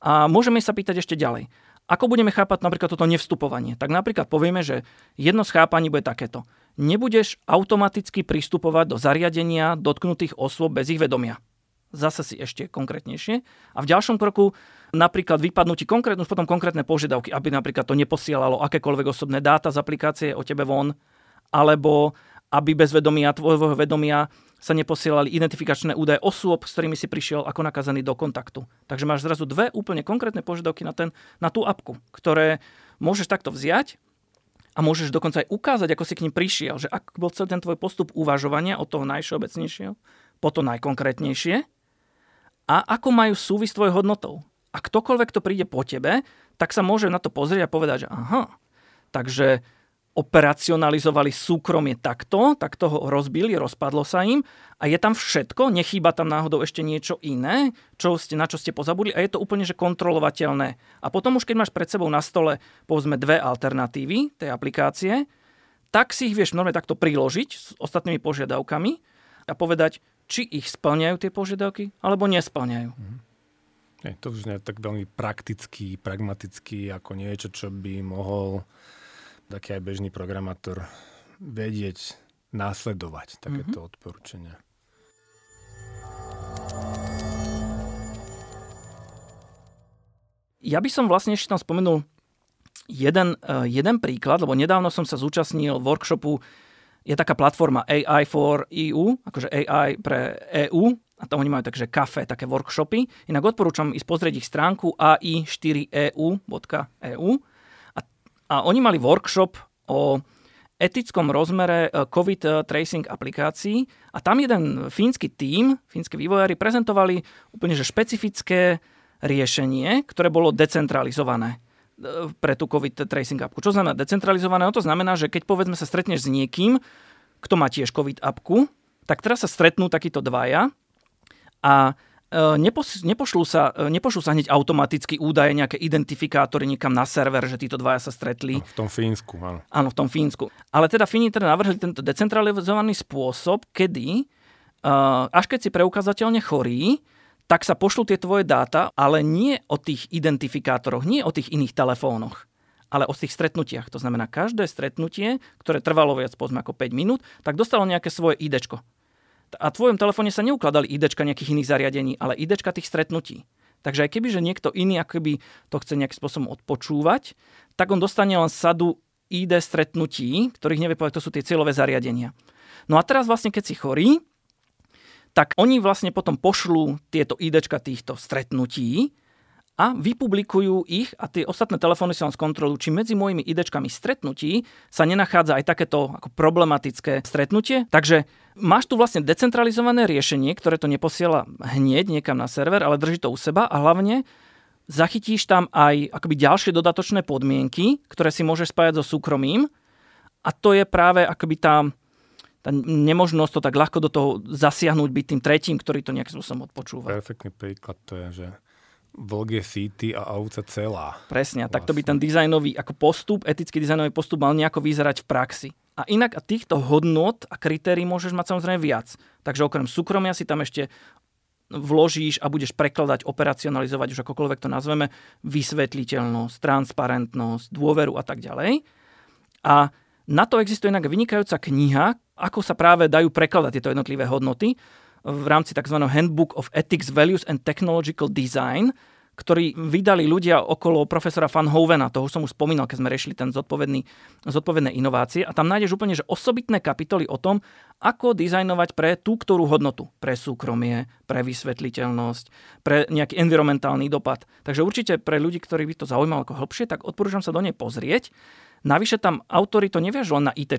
A môžeme sa pýtať ešte ďalej. Ako budeme chápať napríklad toto nevstupovanie? Tak napríklad povieme, že jedno z chápaní bude takéto. Nebudeš automaticky pristupovať do zariadenia dotknutých osôb bez ich vedomia. Zase si ešte konkrétnejšie. A v ďalšom kroku napríklad vypadnú konkrétne, potom konkrétne požiadavky, aby napríklad to neposielalo akékoľvek osobné dáta z aplikácie o tebe von, alebo aby bez vedomia, tvojho vedomia sa neposielali identifikačné údaje osôb, s ktorými si prišiel ako nakazaný do kontaktu. Takže máš zrazu dve úplne konkrétne požiadavky na, ten, na tú apku, ktoré môžeš takto vziať a môžeš dokonca aj ukázať, ako si k ním prišiel, že ak bol celý ten tvoj postup uvažovania od toho najšobecnejšieho po to najkonkrétnejšie a ako majú súvis s tvojou hodnotou. A ktokoľvek, kto príde po tebe, tak sa môže na to pozrieť a povedať, že aha, takže operacionalizovali súkromie takto, tak toho rozbili, rozpadlo sa im a je tam všetko, nechýba tam náhodou ešte niečo iné, čo ste, na čo ste pozabudli a je to úplne že kontrolovateľné. A potom už keď máš pred sebou na stole povedzme dve alternatívy tej aplikácie, tak si ich vieš normálne takto priložiť s ostatnými požiadavkami a povedať, či ich splňajú tie požiadavky alebo nesplňajú. Mm. Je to už nie tak veľmi praktický, pragmatický, ako niečo, čo by mohol taký aj bežný programátor vedieť následovať takéto mm-hmm. odporúčania. Ja by som vlastne ešte tam spomenul jeden, uh, jeden príklad, lebo nedávno som sa zúčastnil workshopu, je taká platforma AI for EU, akože AI pre EU, a tam oni majú takže kafe, také workshopy. Inak odporúčam ísť pozrieť ich stránku ai4eu.eu a oni mali workshop o etickom rozmere e, COVID e, tracing aplikácií a tam jeden fínsky tím, fínske vývojári prezentovali úplne že špecifické riešenie, ktoré bolo decentralizované e, pre tú COVID tracing appku. Čo znamená decentralizované? No to znamená, že keď povedzme sa stretneš s niekým, kto má tiež COVID appku, tak teraz sa stretnú takíto dvaja a nepos, nepošlú, sa, e, nepošlú sa hneď automaticky údaje, nejaké identifikátory niekam na server, že títo dvaja sa stretli. V tom Fínsku, áno. Áno, v tom Fínsku. Ale teda Fíni teda navrhli tento decentralizovaný spôsob, kedy e, až keď si preukázateľne chorý, tak sa pošlú tie tvoje dáta, ale nie o tých identifikátoroch, nie o tých iných telefónoch ale o tých stretnutiach. To znamená, každé stretnutie, ktoré trvalo viac povedzme ako 5 minút, tak dostalo nejaké svoje idečko a tvojom telefóne sa neukladali IDčka nejakých iných zariadení, ale IDčka tých stretnutí. Takže aj keby, že niekto iný akoby to chce nejakým spôsobom odpočúvať, tak on dostane len sadu ID stretnutí, ktorých nevie povedať, to sú tie cieľové zariadenia. No a teraz vlastne, keď si chorý, tak oni vlastne potom pošlú tieto IDčka týchto stretnutí a vypublikujú ich a tie ostatné telefóny sa len skontrolujú, či medzi mojimi idečkami stretnutí sa nenachádza aj takéto ako problematické stretnutie. Takže máš tu vlastne decentralizované riešenie, ktoré to neposiela hneď niekam na server, ale drží to u seba a hlavne zachytíš tam aj akoby ďalšie dodatočné podmienky, ktoré si môžeš spájať so súkromím a to je práve akoby tá, tá nemožnosť to tak ľahko do toho zasiahnuť, byť tým tretím, ktorý to nejakým spôsobom odpočúva. Perfektný príklad to je, že je síty a ovca celá. Presne, vlastne. takto by ten dizajnový ako postup, etický dizajnový postup mal nejako vyzerať v praxi. A inak a týchto hodnot a kritérií môžeš mať samozrejme viac. Takže okrem súkromia si tam ešte vložíš a budeš prekladať, operacionalizovať, už akokoľvek to nazveme, vysvetliteľnosť, transparentnosť, dôveru a tak ďalej. A na to existuje inak vynikajúca kniha, ako sa práve dajú prekladať tieto jednotlivé hodnoty v rámci tzv. Handbook of Ethics, Values and Technological Design, ktorý vydali ľudia okolo profesora Van Hovena, toho som už spomínal, keď sme riešili ten zodpovedný, zodpovedné inovácie. A tam nájdeš úplne že osobitné kapitoly o tom, ako dizajnovať pre tú ktorú hodnotu. Pre súkromie, pre vysvetliteľnosť, pre nejaký environmentálny dopad. Takže určite pre ľudí, ktorí by to zaujímalo ako hlbšie, tak odporúčam sa do nej pozrieť. Navyše tam autory to neviažu len na IT,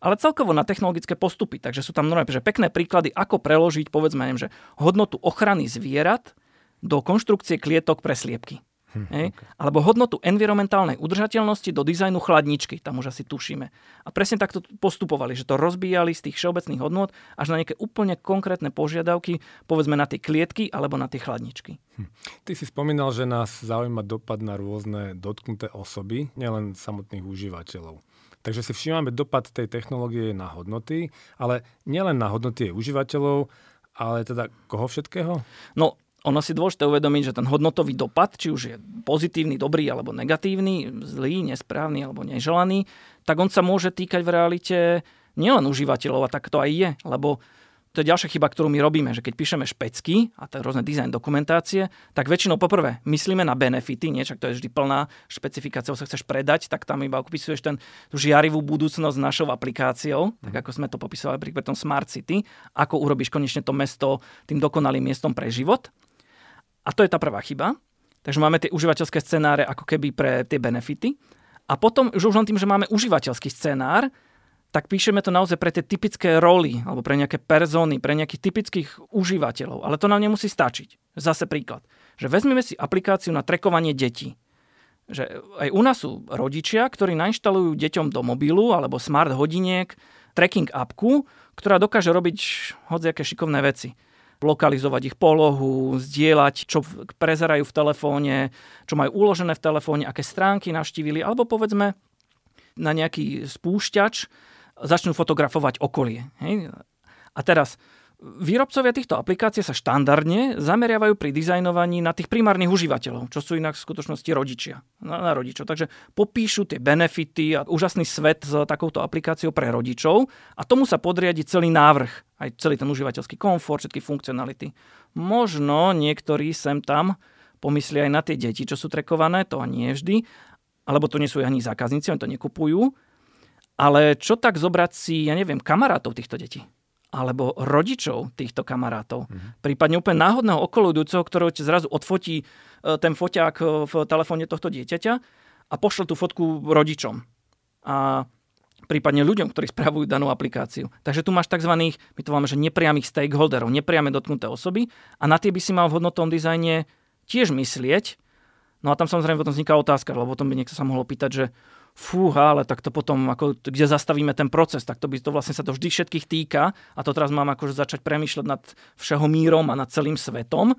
ale celkovo na technologické postupy. Takže sú tam normálne že pekné príklady, ako preložiť, povedzme, neviem, že hodnotu ochrany zvierat do konštrukcie klietok pre sliepky. Hm, okay. Alebo hodnotu environmentálnej udržateľnosti do dizajnu chladničky, tam už asi tušíme. A presne takto postupovali, že to rozbíjali z tých všeobecných hodnot až na nejaké úplne konkrétne požiadavky, povedzme na tie klietky alebo na tie chladničky. Hm. Ty si spomínal, že nás zaujíma dopad na rôzne dotknuté osoby, nielen samotných užívateľov. Takže si všímame dopad tej technológie na hodnoty, ale nielen na hodnoty užívateľov, ale teda koho všetkého? No, ono si dôležité uvedomiť, že ten hodnotový dopad, či už je pozitívny, dobrý alebo negatívny, zlý, nesprávny alebo neželaný, tak on sa môže týkať v realite nielen užívateľov, a tak to aj je, lebo to je ďalšia chyba, ktorú my robíme, že keď píšeme špecky a to rôzne dizajn dokumentácie, tak väčšinou poprvé myslíme na benefity, nie, čak to je vždy plná špecifikácia, sa chceš predať, tak tam iba opisuješ ten, tú žiarivú budúcnosť našou aplikáciou, tak mhm. ako sme to popisovali pri tom Smart City, ako urobíš konečne to mesto tým dokonalým miestom pre život. A to je tá prvá chyba. Takže máme tie užívateľské scenáre ako keby pre tie benefity. A potom už len tým, že máme užívateľský scenár, tak píšeme to naozaj pre tie typické roly, alebo pre nejaké persony, pre nejakých typických užívateľov. Ale to nám nemusí stačiť. Zase príklad. Že vezmeme si aplikáciu na trekovanie detí. Že aj u nás sú rodičia, ktorí nainštalujú deťom do mobilu alebo smart hodiniek tracking appku, ktorá dokáže robiť hodziaké šikovné veci lokalizovať ich polohu, zdieľať, čo prezerajú v telefóne, čo majú uložené v telefóne, aké stránky navštívili, alebo povedzme na nejaký spúšťač začnú fotografovať okolie. Hej? A teraz Výrobcovia týchto aplikácií sa štandardne zameriavajú pri dizajnovaní na tých primárnych užívateľov, čo sú inak v skutočnosti rodičia, na, na rodičov. Takže popíšu tie benefity a úžasný svet s takouto aplikáciou pre rodičov a tomu sa podriadi celý návrh, aj celý ten užívateľský komfort, všetky funkcionality. Možno niektorí sem tam pomyslia aj na tie deti, čo sú trekované, to nie je vždy, alebo to nie sú ani zákazníci, oni to nekupujú. Ale čo tak zobrať si, ja neviem, kamarátov týchto detí? alebo rodičov týchto kamarátov. Mm-hmm. Prípadne úplne náhodného okolujúceho, ktorého ti zrazu odfotí e, ten foťák e, v telefóne tohto dieťaťa a pošle tú fotku rodičom. A prípadne ľuďom, ktorí spravujú danú aplikáciu. Takže tu máš tzv. my to máme, že nepriamých stakeholderov, nepriame dotknuté osoby a na tie by si mal v hodnotom dizajne tiež myslieť. No a tam samozrejme potom vzniká otázka, lebo potom by niekto sa mohol pýtať, že fúha, ale tak to potom, ako, kde zastavíme ten proces, tak to by to vlastne sa to vždy všetkých týka a to teraz mám akože začať premýšľať nad všeho mírom a nad celým svetom.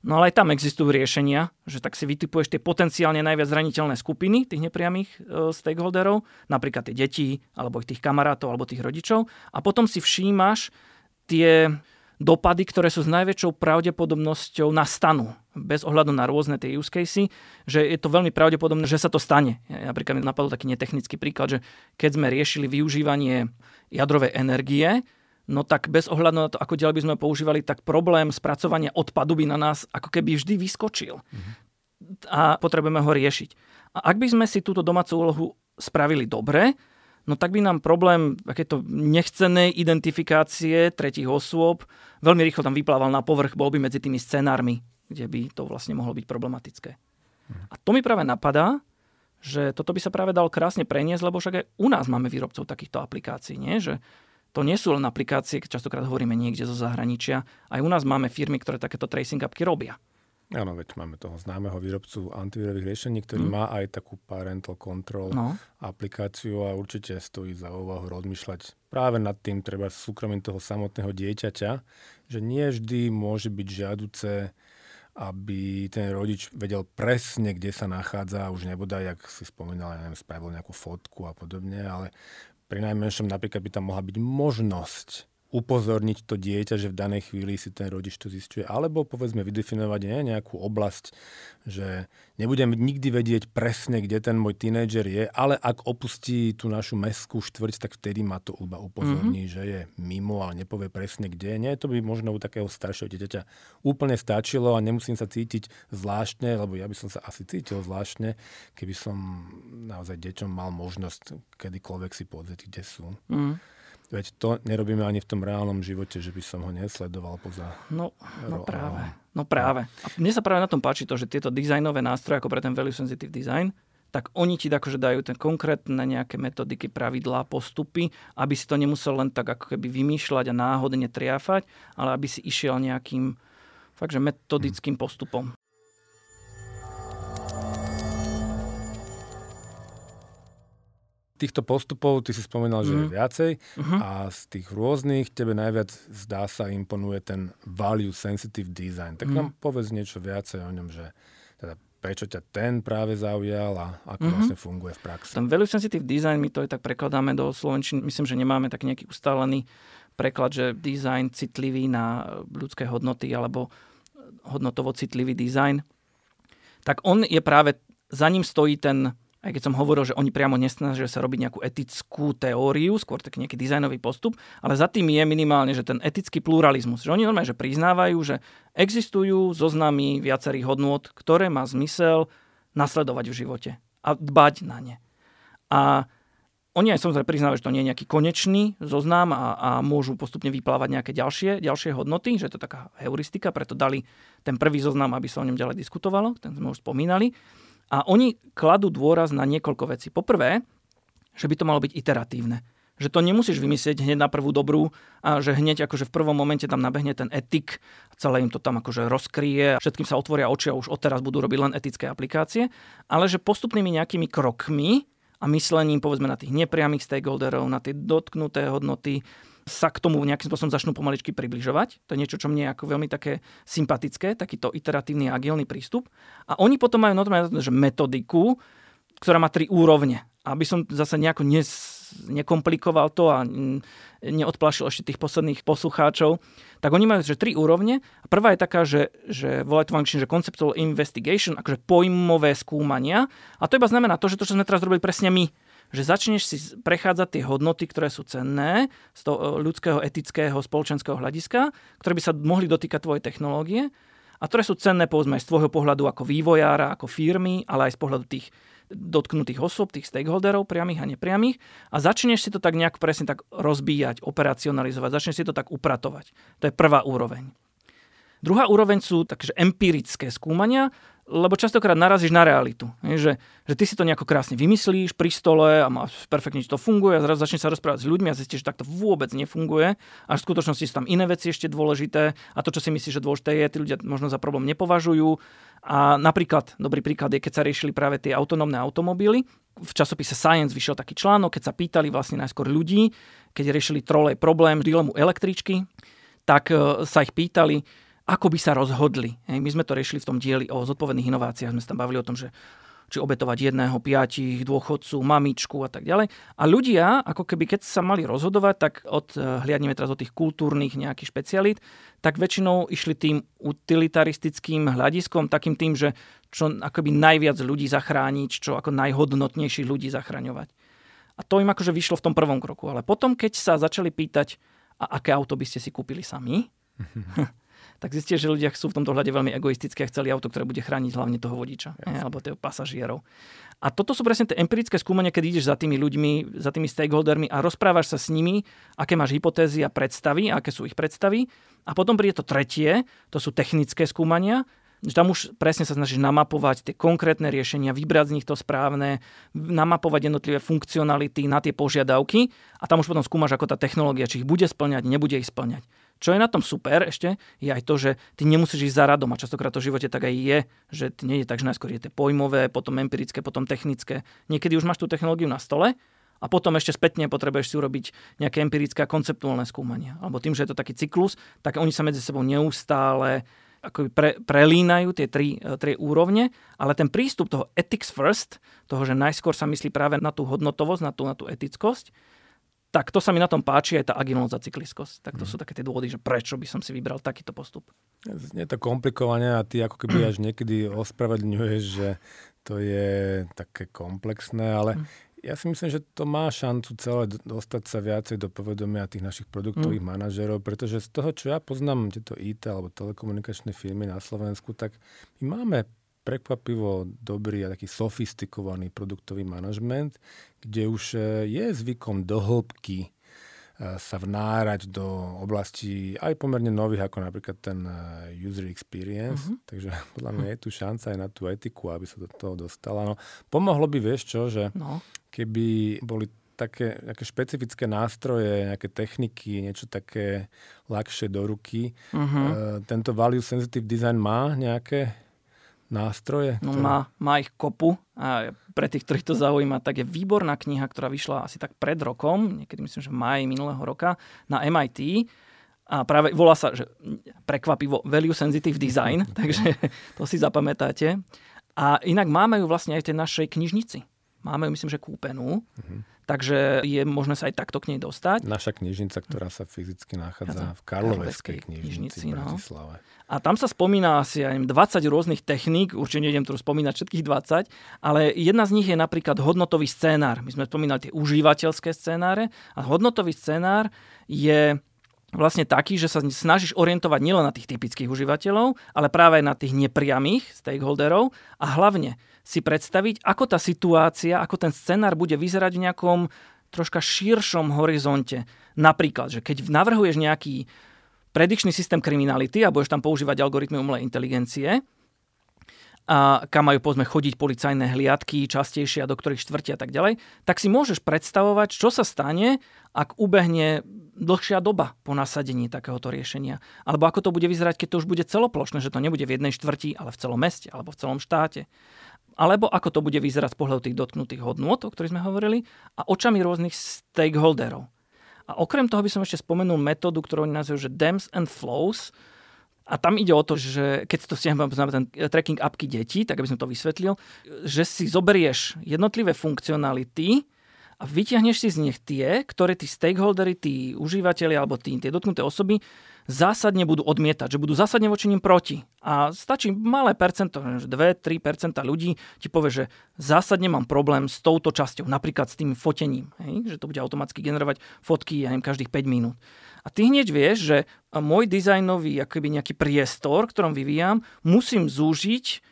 No ale aj tam existujú riešenia, že tak si vytipuješ tie potenciálne najviac zraniteľné skupiny tých nepriamých e, stakeholderov, napríklad tie deti, alebo ich tých kamarátov, alebo tých rodičov a potom si všímaš tie dopady, ktoré sú s najväčšou pravdepodobnosťou nastanú, bez ohľadu na rôzne tie use casey, že je to veľmi pravdepodobné, že sa to stane. Napríklad mi napadol taký netechnický príklad, že keď sme riešili využívanie jadrovej energie, no tak bez ohľadu na to, ako ďalej by sme používali, tak problém spracovania odpadu by na nás ako keby vždy vyskočil. Mm-hmm. A potrebujeme ho riešiť. A ak by sme si túto domácu úlohu spravili dobre, no tak by nám problém takéto nechcenej identifikácie tretich osôb veľmi rýchlo tam vyplával na povrch, bol by medzi tými scenármi, kde by to vlastne mohlo byť problematické. A to mi práve napadá, že toto by sa práve dal krásne preniesť, lebo však aj u nás máme výrobcov takýchto aplikácií, nie? že to nie sú len aplikácie, častokrát hovoríme niekde zo zahraničia, aj u nás máme firmy, ktoré takéto tracing appky robia. Áno, veď máme toho známeho výrobcu antivírových riešení, ktorý mm. má aj takú parental control no. aplikáciu a určite stojí za úvahu rozmýšľať práve nad tým treba súkromím toho samotného dieťaťa, že nie vždy môže byť žiaduce, aby ten rodič vedel presne, kde sa nachádza, už nebodaj, jak si spomínal, ja neviem, spravil nejakú fotku a podobne, ale Pri najmenšom napríklad by tam mohla byť možnosť upozorniť to dieťa, že v danej chvíli si ten rodič to zistuje. Alebo povedzme vydefinovať ne, nejakú oblasť, že nebudem nikdy vedieť presne, kde ten môj tínedžer je, ale ak opustí tú našu mestskú štvrť, tak vtedy ma to iba upozorní, mm-hmm. že je mimo a nepovie presne kde. Nie, to by možno u takého staršieho dieťaťa úplne stačilo a nemusím sa cítiť zvláštne, lebo ja by som sa asi cítil zvláštne, keby som naozaj deťom mal možnosť kedykoľvek si pozrieť, kde sú. Mm. Veď to nerobíme ani v tom reálnom živote, že by som ho nesledoval poza... No, no práve. No práve. A mne sa práve na tom páči to, že tieto dizajnové nástroje, ako pre ten value sensitive design, tak oni ti akože dajú ten konkrétne nejaké metodiky, pravidlá, postupy, aby si to nemusel len tak ako keby vymýšľať a náhodne triafať, ale aby si išiel nejakým fakt, že metodickým postupom. Týchto postupov, ty si spomínal, že mm. je mhm. viacej mm-hmm. a z tých rôznych tebe najviac zdá sa imponuje ten value sensitive design. Tak mm. nám povedz niečo viacej o ňom, že teda prečo ťa ten práve zaujal a ako mm-hmm. vlastne funguje v praxi. Ten value sensitive design, my to aj tak prekladáme do slovenčiny, myslím, že nemáme tak nejaký ustálený preklad, že design citlivý na ľudské hodnoty alebo hodnotovo citlivý design. Tak on je práve, za ním stojí ten aj keď som hovoril, že oni priamo nesnažia sa robiť nejakú etickú teóriu, skôr taký nejaký dizajnový postup, ale za tým je minimálne, že ten etický pluralizmus, že oni normálne že priznávajú, že existujú zoznamy viacerých hodnôt, ktoré má zmysel nasledovať v živote a dbať na ne. A oni aj samozrejme priznávajú, že to nie je nejaký konečný zoznam a, a môžu postupne vyplávať nejaké ďalšie, ďalšie hodnoty, že je to taká heuristika, preto dali ten prvý zoznam, aby sa o ňom ďalej diskutovalo, ten sme už spomínali. A oni kladú dôraz na niekoľko vecí. Poprvé, že by to malo byť iteratívne. Že to nemusíš vymyslieť hneď na prvú dobrú a že hneď akože v prvom momente tam nabehne ten etik, celé im to tam akože rozkryje, všetkým sa otvoria oči a už odteraz budú robiť len etické aplikácie, ale že postupnými nejakými krokmi a myslením povedzme na tých nepriamých stakeholderov, na tie dotknuté hodnoty, sa k tomu nejakým spôsobom začnú pomaličky približovať. To je niečo, čo mne je ako veľmi také sympatické, takýto iteratívny agilný prístup. A oni potom majú normálne že metodiku, ktorá má tri úrovne. Aby som zase nejako nes, nekomplikoval to a neodplašil ešte tých posledných poslucháčov, tak oni majú že tri úrovne. Prvá je taká, že, že volajú to v že conceptual investigation, akože pojmové skúmania. A to iba znamená to, že to, čo sme teraz robili presne my, že začneš si prechádzať tie hodnoty, ktoré sú cenné z toho e, ľudského, etického, spoločenského hľadiska, ktoré by sa mohli dotýkať tvojej technológie a ktoré sú cenné povedzme aj z tvojho pohľadu ako vývojára, ako firmy, ale aj z pohľadu tých dotknutých osob, tých stakeholderov, priamých a nepriamých a začneš si to tak nejak presne tak rozbíjať, operacionalizovať, začneš si to tak upratovať. To je prvá úroveň. Druhá úroveň sú takže empirické skúmania, lebo častokrát narazíš na realitu. Že, že ty si to nejako krásne vymyslíš pri stole a máš, perfektne to funguje a zrazu začneš sa rozprávať s ľuďmi a zistíš, že takto vôbec nefunguje. A v skutočnosti sú tam iné veci ešte dôležité a to, čo si myslíš, že dôležité je, tí ľudia možno za problém nepovažujú. A napríklad, dobrý príklad je, keď sa riešili práve tie autonómne automobily, v časopise Science vyšiel taký článok, keď sa pýtali vlastne najskôr ľudí, keď riešili trolej problém dilemu električky, tak e, sa ich pýtali, ako by sa rozhodli. My sme to riešili v tom dieli o zodpovedných inováciách, sme sa tam bavili o tom, že či obetovať jedného, piatich, dôchodcu, mamičku a tak ďalej. A ľudia, ako keby keď sa mali rozhodovať, tak od, eh, hliadneme teraz od tých kultúrnych nejakých špecialít, tak väčšinou išli tým utilitaristickým hľadiskom, takým tým, že čo akoby najviac ľudí zachrániť, čo ako najhodnotnejších ľudí zachraňovať. A to im akože vyšlo v tom prvom kroku. Ale potom, keď sa začali pýtať, a aké auto by ste si kúpili sami, tak zistíte, že ľudia sú v tomto hľade veľmi egoistické a chceli auto, ktoré bude chrániť hlavne toho vodiča ne, alebo tých pasažierov. A toto sú presne tie empirické skúmania, keď ideš za tými ľuďmi, za tými stakeholdermi a rozprávaš sa s nimi, aké máš hypotézy a predstavy, aké sú ich predstavy. A potom príde to tretie, to sú technické skúmania, že tam už presne sa snažíš namapovať tie konkrétne riešenia, vybrať z nich to správne, namapovať jednotlivé funkcionality na tie požiadavky a tam už potom skúmaš, ako tá technológia, či ich bude splňať, nebude ich splňať. Čo je na tom super ešte, je aj to, že ty nemusíš ísť za radom a častokrát to v živote tak aj je, že ty nie je tak, že najskôr je to pojmové, potom empirické, potom technické. Niekedy už máš tú technológiu na stole a potom ešte spätne potrebuješ si urobiť nejaké empirické a konceptuálne skúmania. Alebo tým, že je to taký cyklus, tak oni sa medzi sebou neustále ako pre, prelínajú tie tri, e, tri úrovne, ale ten prístup toho ethics first, toho, že najskôr sa myslí práve na tú hodnotovosť, na tú, na tú etickosť, tak to sa mi na tom páči aj tá agilnosť a cykliskosť. Tak to mm. sú také tie dôvody, že prečo by som si vybral takýto postup. Nie to komplikovane a ty ako keby až niekedy ospravedlňuješ, že to je také komplexné, ale mm. ja si myslím, že to má šancu celé dostať sa viacej do povedomia tých našich produktových mm. manažerov, pretože z toho, čo ja poznám tieto IT alebo telekomunikačné firmy na Slovensku, tak my máme prekvapivo dobrý a taký sofistikovaný produktový manažment, kde už e, je zvykom do hĺbky e, sa vnárať do oblastí aj pomerne nových, ako napríklad ten e, user experience. Uh-huh. Takže podľa mňa je tu šanca aj na tú etiku, aby sa do toho dostala. No, pomohlo by, vieš čo, že no. keby boli také nejaké špecifické nástroje, nejaké techniky, niečo také ľahšie do ruky. Uh-huh. tento value sensitive design má nejaké nástroje? No, ktoré... má, má ich kopu a pre tých, ktorých to zaujíma, tak je výborná kniha, ktorá vyšla asi tak pred rokom, niekedy myslím, že v máji minulého roka, na MIT. A práve volá sa, že prekvapivo Value Sensitive Design, takže to si zapamätáte. A inak máme ju vlastne aj v tej našej knižnici. Máme ju, myslím, že kúpenú. Uh-huh takže je možné sa aj takto k nej dostať. Naša knižnica, ktorá sa fyzicky nachádza v Karloveskej knižnici v no. Bratislave. No. A tam sa spomína asi aj 20 rôznych techník, určite nejdem tu spomínať všetkých 20, ale jedna z nich je napríklad hodnotový scénár. My sme spomínali tie užívateľské scénáre a hodnotový scénár je vlastne taký, že sa snažíš orientovať nielen na tých typických užívateľov, ale práve aj na tých nepriamých stakeholderov a hlavne si predstaviť, ako tá situácia, ako ten scenár bude vyzerať v nejakom troška širšom horizonte. Napríklad, že keď navrhuješ nejaký predikčný systém kriminality a budeš tam používať algoritmy umelej inteligencie, a kam majú povedzme chodiť policajné hliadky častejšie a do ktorých štvrtia a tak ďalej, tak si môžeš predstavovať, čo sa stane, ak ubehne dlhšia doba po nasadení takéhoto riešenia. Alebo ako to bude vyzerať, keď to už bude celoplošné, že to nebude v jednej štvrti, ale v celom meste alebo v celom štáte alebo ako to bude vyzerať z pohľadu tých dotknutých hodnôt, o ktorých sme hovorili, a očami rôznych stakeholderov. A okrem toho by som ešte spomenul metódu, ktorú oni nazývajú, že Dams and Flows. A tam ide o to, že keď to stiahnem ten tracking apky detí, tak aby som to vysvetlil, že si zoberieš jednotlivé funkcionality a vytiahneš si z nich tie, ktoré tí stakeholdery, tí užívateľi alebo tí, tie dotknuté osoby zásadne budú odmietať, že budú zásadne voči ním proti. A stačí malé percento, 2-3% ľudí ti povie, že zásadne mám problém s touto časťou, napríklad s tým fotením, hej? že to bude automaticky generovať fotky ja neviem, každých 5 minút. A ty hneď vieš, že môj dizajnový akoby nejaký priestor, ktorom vyvíjam, musím zúžiť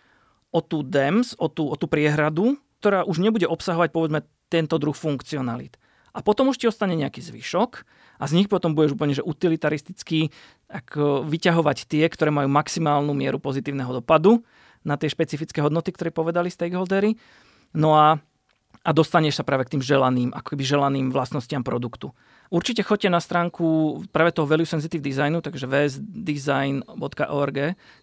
o tú DEMS, o tú, o tú priehradu, ktorá už nebude obsahovať povedzme tento druh funkcionalit. A potom už ti ostane nejaký zvyšok a z nich potom budeš úplne že utilitaristicky ako vyťahovať tie, ktoré majú maximálnu mieru pozitívneho dopadu na tie špecifické hodnoty, ktoré povedali stakeholdery. No a, a dostaneš sa práve k tým želaným, akoby želaným vlastnostiam produktu. Určite choďte na stránku práve toho Value Sensitive Designu, takže vsdesign.org,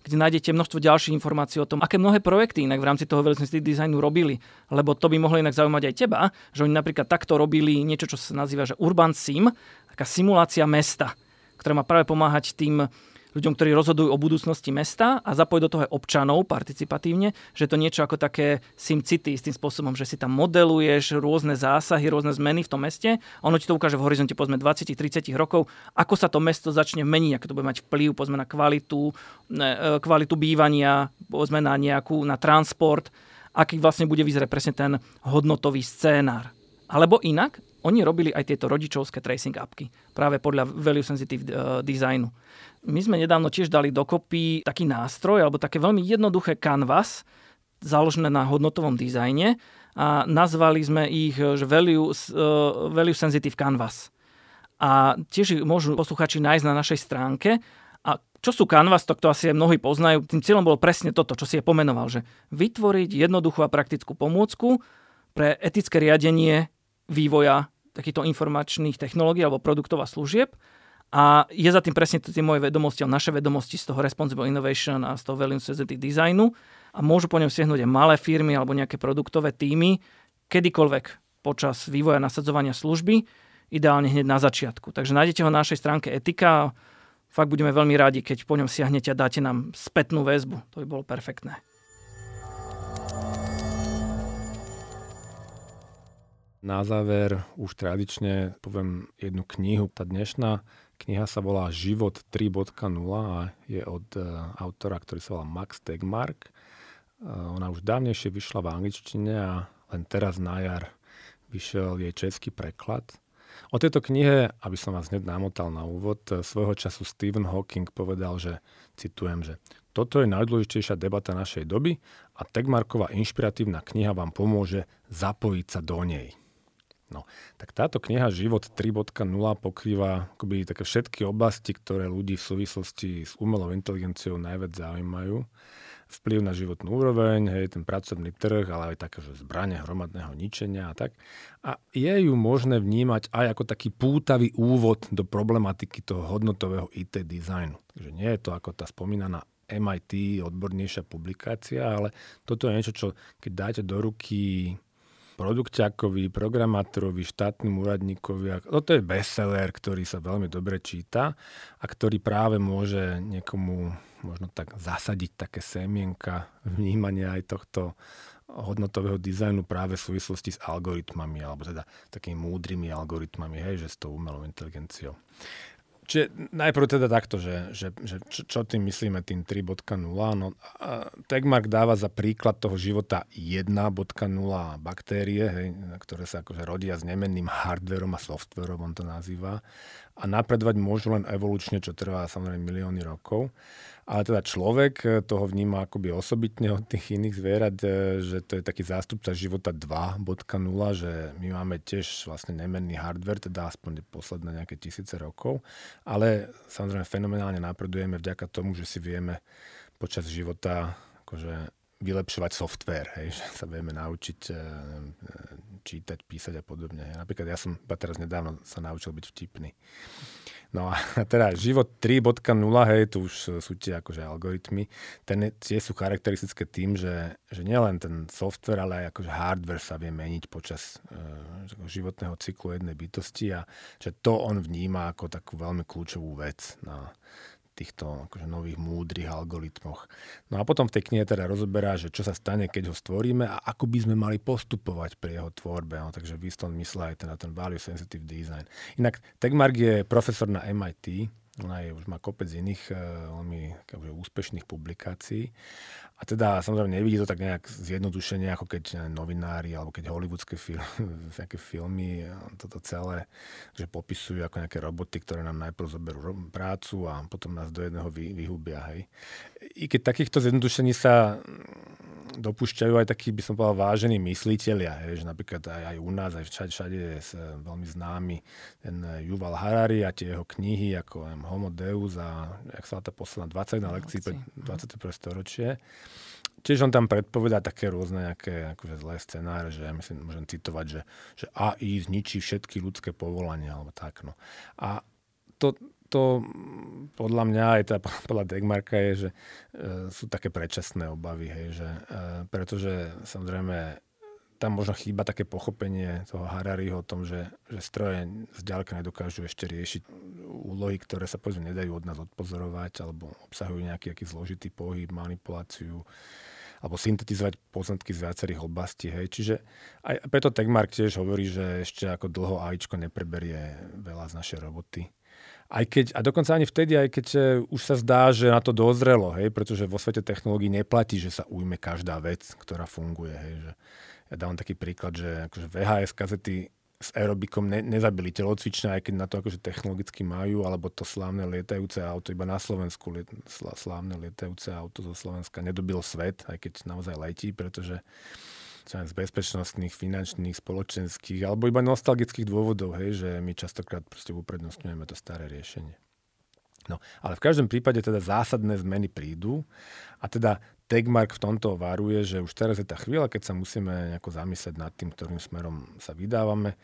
kde nájdete množstvo ďalších informácií o tom, aké mnohé projekty inak v rámci toho Value Sensitive Designu robili. Lebo to by mohlo inak zaujímať aj teba, že oni napríklad takto robili niečo, čo sa nazýva že Urban Sim, taká simulácia mesta, ktorá má práve pomáhať tým ľuďom, ktorí rozhodujú o budúcnosti mesta a zapojiť do toho aj občanov participatívne, že to niečo ako také SimCity s tým spôsobom, že si tam modeluješ rôzne zásahy, rôzne zmeny v tom meste a ono ti to ukáže v horizonte povedzme 20-30 rokov, ako sa to mesto začne meniť, ako to bude mať vplyv povedzme na kvalitu, e, kvalitu bývania, povedzme na nejakú, na transport, aký vlastne bude vyzerať presne ten hodnotový scénár. Alebo inak, oni robili aj tieto rodičovské tracing apky, práve podľa value sensitive uh, designu. My sme nedávno tiež dali dokopy taký nástroj, alebo také veľmi jednoduché canvas, založené na hodnotovom dizajne a nazvali sme ich že value, uh, value sensitive canvas. A tiež môžu posluchači nájsť na našej stránke. A čo sú canvas, to, to asi mnohí poznajú. Tým cieľom bolo presne toto, čo si je pomenoval, že vytvoriť jednoduchú a praktickú pomôcku pre etické riadenie vývoja takýchto informačných technológií alebo produktov a služieb, a je za tým presne tie moje vedomosti, naše vedomosti z toho Responsible Innovation a z toho Value Sensitive Designu a môžu po ňom siahnuť aj malé firmy alebo nejaké produktové týmy kedykoľvek počas vývoja nasadzovania služby, ideálne hneď na začiatku. Takže nájdete ho na našej stránke Etika a fakt budeme veľmi radi, keď po ňom siahnete a dáte nám spätnú väzbu. To by bolo perfektné. Na záver už tradične poviem jednu knihu. Tá dnešná kniha sa volá Život 3.0 a je od e, autora, ktorý sa volá Max Tegmark. E, ona už dávnejšie vyšla v angličtine a len teraz na jar vyšiel jej český preklad. O tejto knihe, aby som vás hneď namotal na úvod, e, svojho času Stephen Hawking povedal, že, citujem, že toto je najdôležitejšia debata našej doby a Tegmarková inšpiratívna kniha vám pomôže zapojiť sa do nej. No, tak táto kniha Život 3.0 pokrýva akoby také všetky oblasti, ktoré ľudí v súvislosti s umelou inteligenciou najviac zaujímajú. Vplyv na životnú úroveň, hej, ten pracovný trh, ale aj také, že zbranie hromadného ničenia a tak. A je ju možné vnímať aj ako taký pútavý úvod do problematiky toho hodnotového IT dizajnu. Takže nie je to ako tá spomínaná MIT odbornejšia publikácia, ale toto je niečo, čo keď dáte do ruky produkťakovi, programátorovi, štátnym úradníkovi. Toto je bestseller, ktorý sa veľmi dobre číta a ktorý práve môže niekomu možno tak zasadiť také semienka vnímania aj tohto hodnotového dizajnu práve v súvislosti s algoritmami, alebo teda takými múdrymi algoritmami, hej, že s tou umelou inteligenciou. Čiže najprv teda takto, že, že, že čo, čo tým myslíme tým 3.0. No, Tegmark dáva za príklad toho života 1.0 baktérie, hej, ktoré sa akože rodia s nemenným hardverom a softverom, on to nazýva. A napredovať môžu len evolučne, čo trvá samozrejme milióny rokov. Ale teda človek eh, toho vníma akoby osobitne od tých iných zvierat, eh, že to je taký zástupca života 2.0, že my máme tiež vlastne nemenný hardware, teda aspoň posledné nejaké tisíce rokov, ale samozrejme fenomenálne napredujeme vďaka tomu, že si vieme počas života akože vylepšovať software, hej, že sa vieme naučiť e, čítať, písať a podobne. Napríklad ja som iba teraz nedávno sa naučil byť vtipný. No a teda život 3.0, hej, tu už sú tie akože algoritmy, ten, tie sú charakteristické tým, že, že nielen ten software, ale aj akože hardware sa vie meniť počas uh, životného cyklu jednej bytosti a že to on vníma ako takú veľmi kľúčovú vec. Na, týchto akože nových múdrych algoritmoch. No a potom v tej knihe teda rozoberá, že čo sa stane, keď ho stvoríme a ako by sme mali postupovať pri jeho tvorbe. No, takže v istom mysle aj ten, ten value sensitive design. Inak Tegmark je profesor na MIT, ona je, už má kopec iných uh, veľmi úspešných publikácií. A teda samozrejme nevidí to tak nejak zjednodušenie, ako keď novinári alebo keď hollywoodske fil- nejaké filmy toto celé, že popisujú ako nejaké roboty, ktoré nám najprv zoberú prácu a potom nás do jedného vy, vyhubia. Hej. I keď takýchto zjednodušení sa dopúšťajú aj takí, by som povedal, vážení mysliteľia, hej, že napríklad aj, aj u nás, aj všade, všade je veľmi známy ten Yuval Harari a tie jeho knihy ako um, Homo Deus a jak sa tá posledná 21 lekcií pre 21. storočie. Tiež on tam predpovedá také rôzne nejaké akože zlé scenáre, že ja myslím, môžem citovať, že, že AI zničí všetky ľudské povolania, alebo tak. No. A to, to podľa mňa aj tá, podľa Degmarka je, že e, sú také predčasné obavy, hej, že, e, pretože samozrejme tam možno chýba také pochopenie toho Harariho o tom, že, že stroje zďaleka nedokážu ešte riešiť úlohy, ktoré sa povedzme nedajú od nás odpozorovať alebo obsahujú nejaký aký zložitý pohyb, manipuláciu alebo syntetizovať poznatky z viacerých oblastí. Hej. Čiže aj preto Tegmark tiež hovorí, že ešte ako dlho AIčko nepreberie veľa z našej roboty aj keď, a dokonca ani vtedy, aj keď e, už sa zdá, že na to dozrelo, hej, pretože vo svete technológií neplatí, že sa ujme každá vec, ktorá funguje. Hej, že ja dávam taký príklad, že akože VHS kazety s aerobikom ne, nezabili telocvičné, aj keď na to akože technologicky majú, alebo to slávne lietajúce auto, iba na Slovensku liet, slávne lietajúce auto zo Slovenska nedobil svet, aj keď naozaj letí, pretože z bezpečnostných, finančných, spoločenských alebo iba nostalgických dôvodov, hej, že my častokrát proste uprednostňujeme to staré riešenie. No, ale v každom prípade teda zásadné zmeny prídu a teda Tegmark v tomto varuje, že už teraz je tá chvíľa, keď sa musíme nejako zamyslieť nad tým, ktorým smerom sa vydávame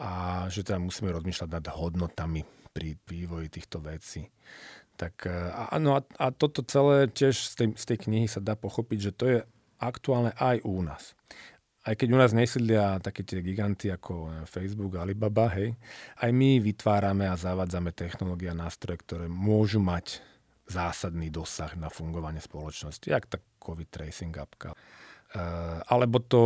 a že teda musíme rozmýšľať nad hodnotami pri vývoji týchto vecí. Tak, a, no a, a toto celé tiež z tej, z tej knihy sa dá pochopiť, že to je aktuálne aj u nás. Aj keď u nás nesídlia také tie giganty ako Facebook, Alibaba, hej, aj my vytvárame a zavádzame technológie a nástroje, ktoré môžu mať zásadný dosah na fungovanie spoločnosti, jak tá COVID tracing appka. alebo to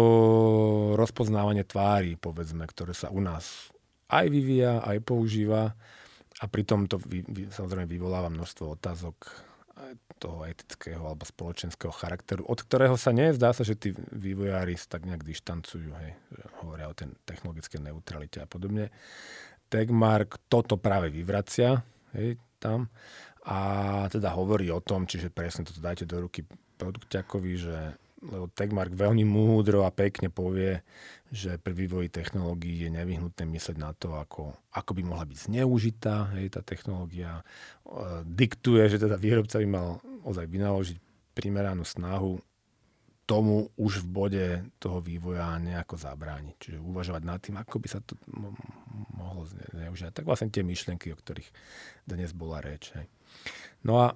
rozpoznávanie tvári, povedzme, ktoré sa u nás aj vyvíja, aj používa a pritom to vy, vy, samozrejme vyvoláva množstvo otázok toho etického alebo spoločenského charakteru, od ktorého sa nie zdá sa, že tí vývojári tak nejak dištancujú, hej, hovoria o tej technologickej neutralite a podobne. Tegmark toto práve vyvracia hej, tam a teda hovorí o tom, čiže presne toto dajte do ruky produkťakovi, že lebo Tegmark veľmi múdro a pekne povie, že pri vývoji technológií je nevyhnutné myslieť na to, ako, ako by mohla byť zneužitá hej, tá technológia. E, diktuje, že teda výrobca by mal ozaj vynaložiť primeranú snahu tomu už v bode toho vývoja nejako zabrániť. Čiže uvažovať nad tým, ako by sa to mohlo zneužiť. Tak vlastne tie myšlienky, o ktorých dnes bola reč. Hej. No a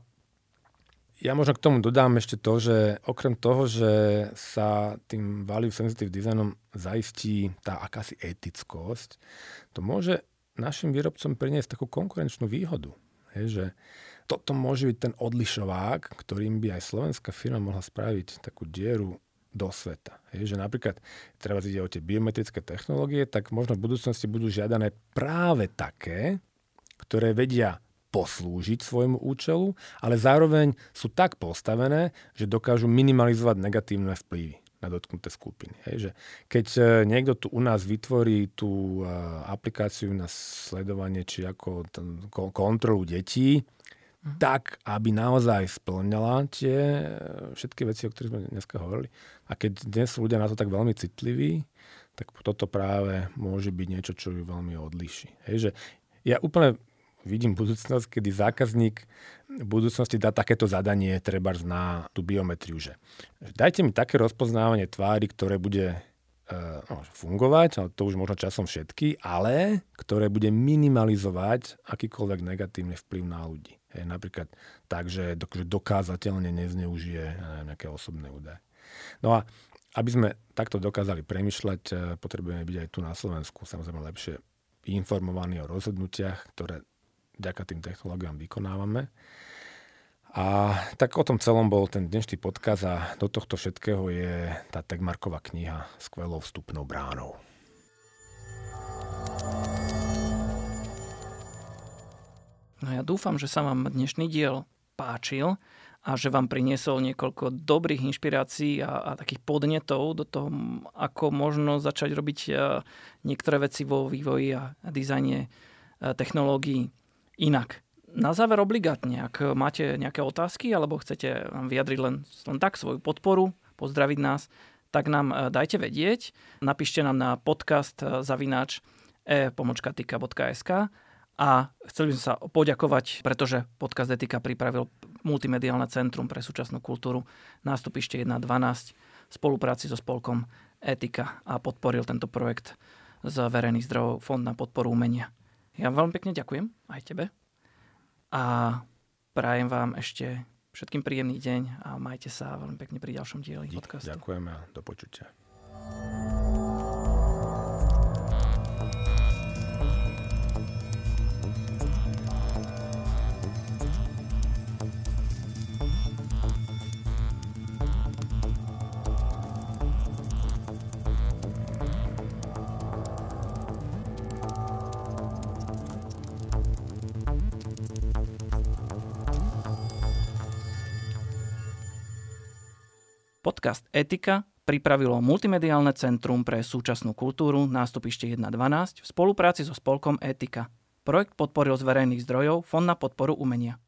ja možno k tomu dodám ešte to, že okrem toho, že sa tým value sensitive designom zaistí tá akási etickosť, to môže našim výrobcom priniesť takú konkurenčnú výhodu. Hej, že toto môže byť ten odlišovák, ktorým by aj slovenská firma mohla spraviť takú dieru do sveta. Hej, že napríklad, treba ide o tie biometrické technológie, tak možno v budúcnosti budú žiadané práve také, ktoré vedia poslúžiť svojmu účelu, ale zároveň sú tak postavené, že dokážu minimalizovať negatívne vplyvy na dotknuté skupiny. Hej, že keď e, niekto tu u nás vytvorí tú e, aplikáciu na sledovanie či ako kontrolu detí, mhm. tak, aby naozaj splňala tie e, všetky veci, o ktorých sme dneska hovorili. A keď dnes sú ľudia na to tak veľmi citliví, tak toto práve môže byť niečo, čo ju veľmi odliší. Hej, že ja úplne vidím budúcnosť, kedy zákazník v budúcnosti dá takéto zadanie treba na tú biometriu, že dajte mi také rozpoznávanie tvári, ktoré bude uh, fungovať, ale to už možno časom všetky, ale ktoré bude minimalizovať akýkoľvek negatívny vplyv na ľudí. Hej, napríklad tak, že dokázateľne nezneužije nejaké osobné údaje. No a aby sme takto dokázali premyšľať, eh, potrebujeme byť aj tu na Slovensku samozrejme lepšie informovaní o rozhodnutiach, ktoré vďaka tým technológiám vykonávame. A tak o tom celom bol ten dnešný podkaz a do tohto všetkého je tá Tegmarková kniha skvelou vstupnou bránou. No ja dúfam, že sa vám dnešný diel páčil a že vám priniesol niekoľko dobrých inšpirácií a, a takých podnetov do toho, ako možno začať robiť niektoré veci vo vývoji a dizajne technológií inak. Na záver obligátne, ak máte nejaké otázky alebo chcete vyjadriť len, len tak svoju podporu, pozdraviť nás, tak nám e, dajte vedieť. Napíšte nám na podcast e, zavináč e-pomočkatika.sk a chceli by sme sa poďakovať, pretože podcast Etika pripravil Multimediálne centrum pre súčasnú kultúru nástupište 1.12 v spolupráci so spolkom Etika a podporil tento projekt z verejných zdrojov Fond na podporu umenia. Ja veľmi pekne ďakujem aj tebe a prajem vám ešte všetkým príjemný deň a majte sa veľmi pekne pri ďalšom dieli podcastu. Ďakujeme a do počutia. Podcast Etika pripravilo Multimediálne centrum pre súčasnú kultúru nástupište 1.12 v spolupráci so spolkom Etika. Projekt podporil z verejných zdrojov Fond na podporu umenia.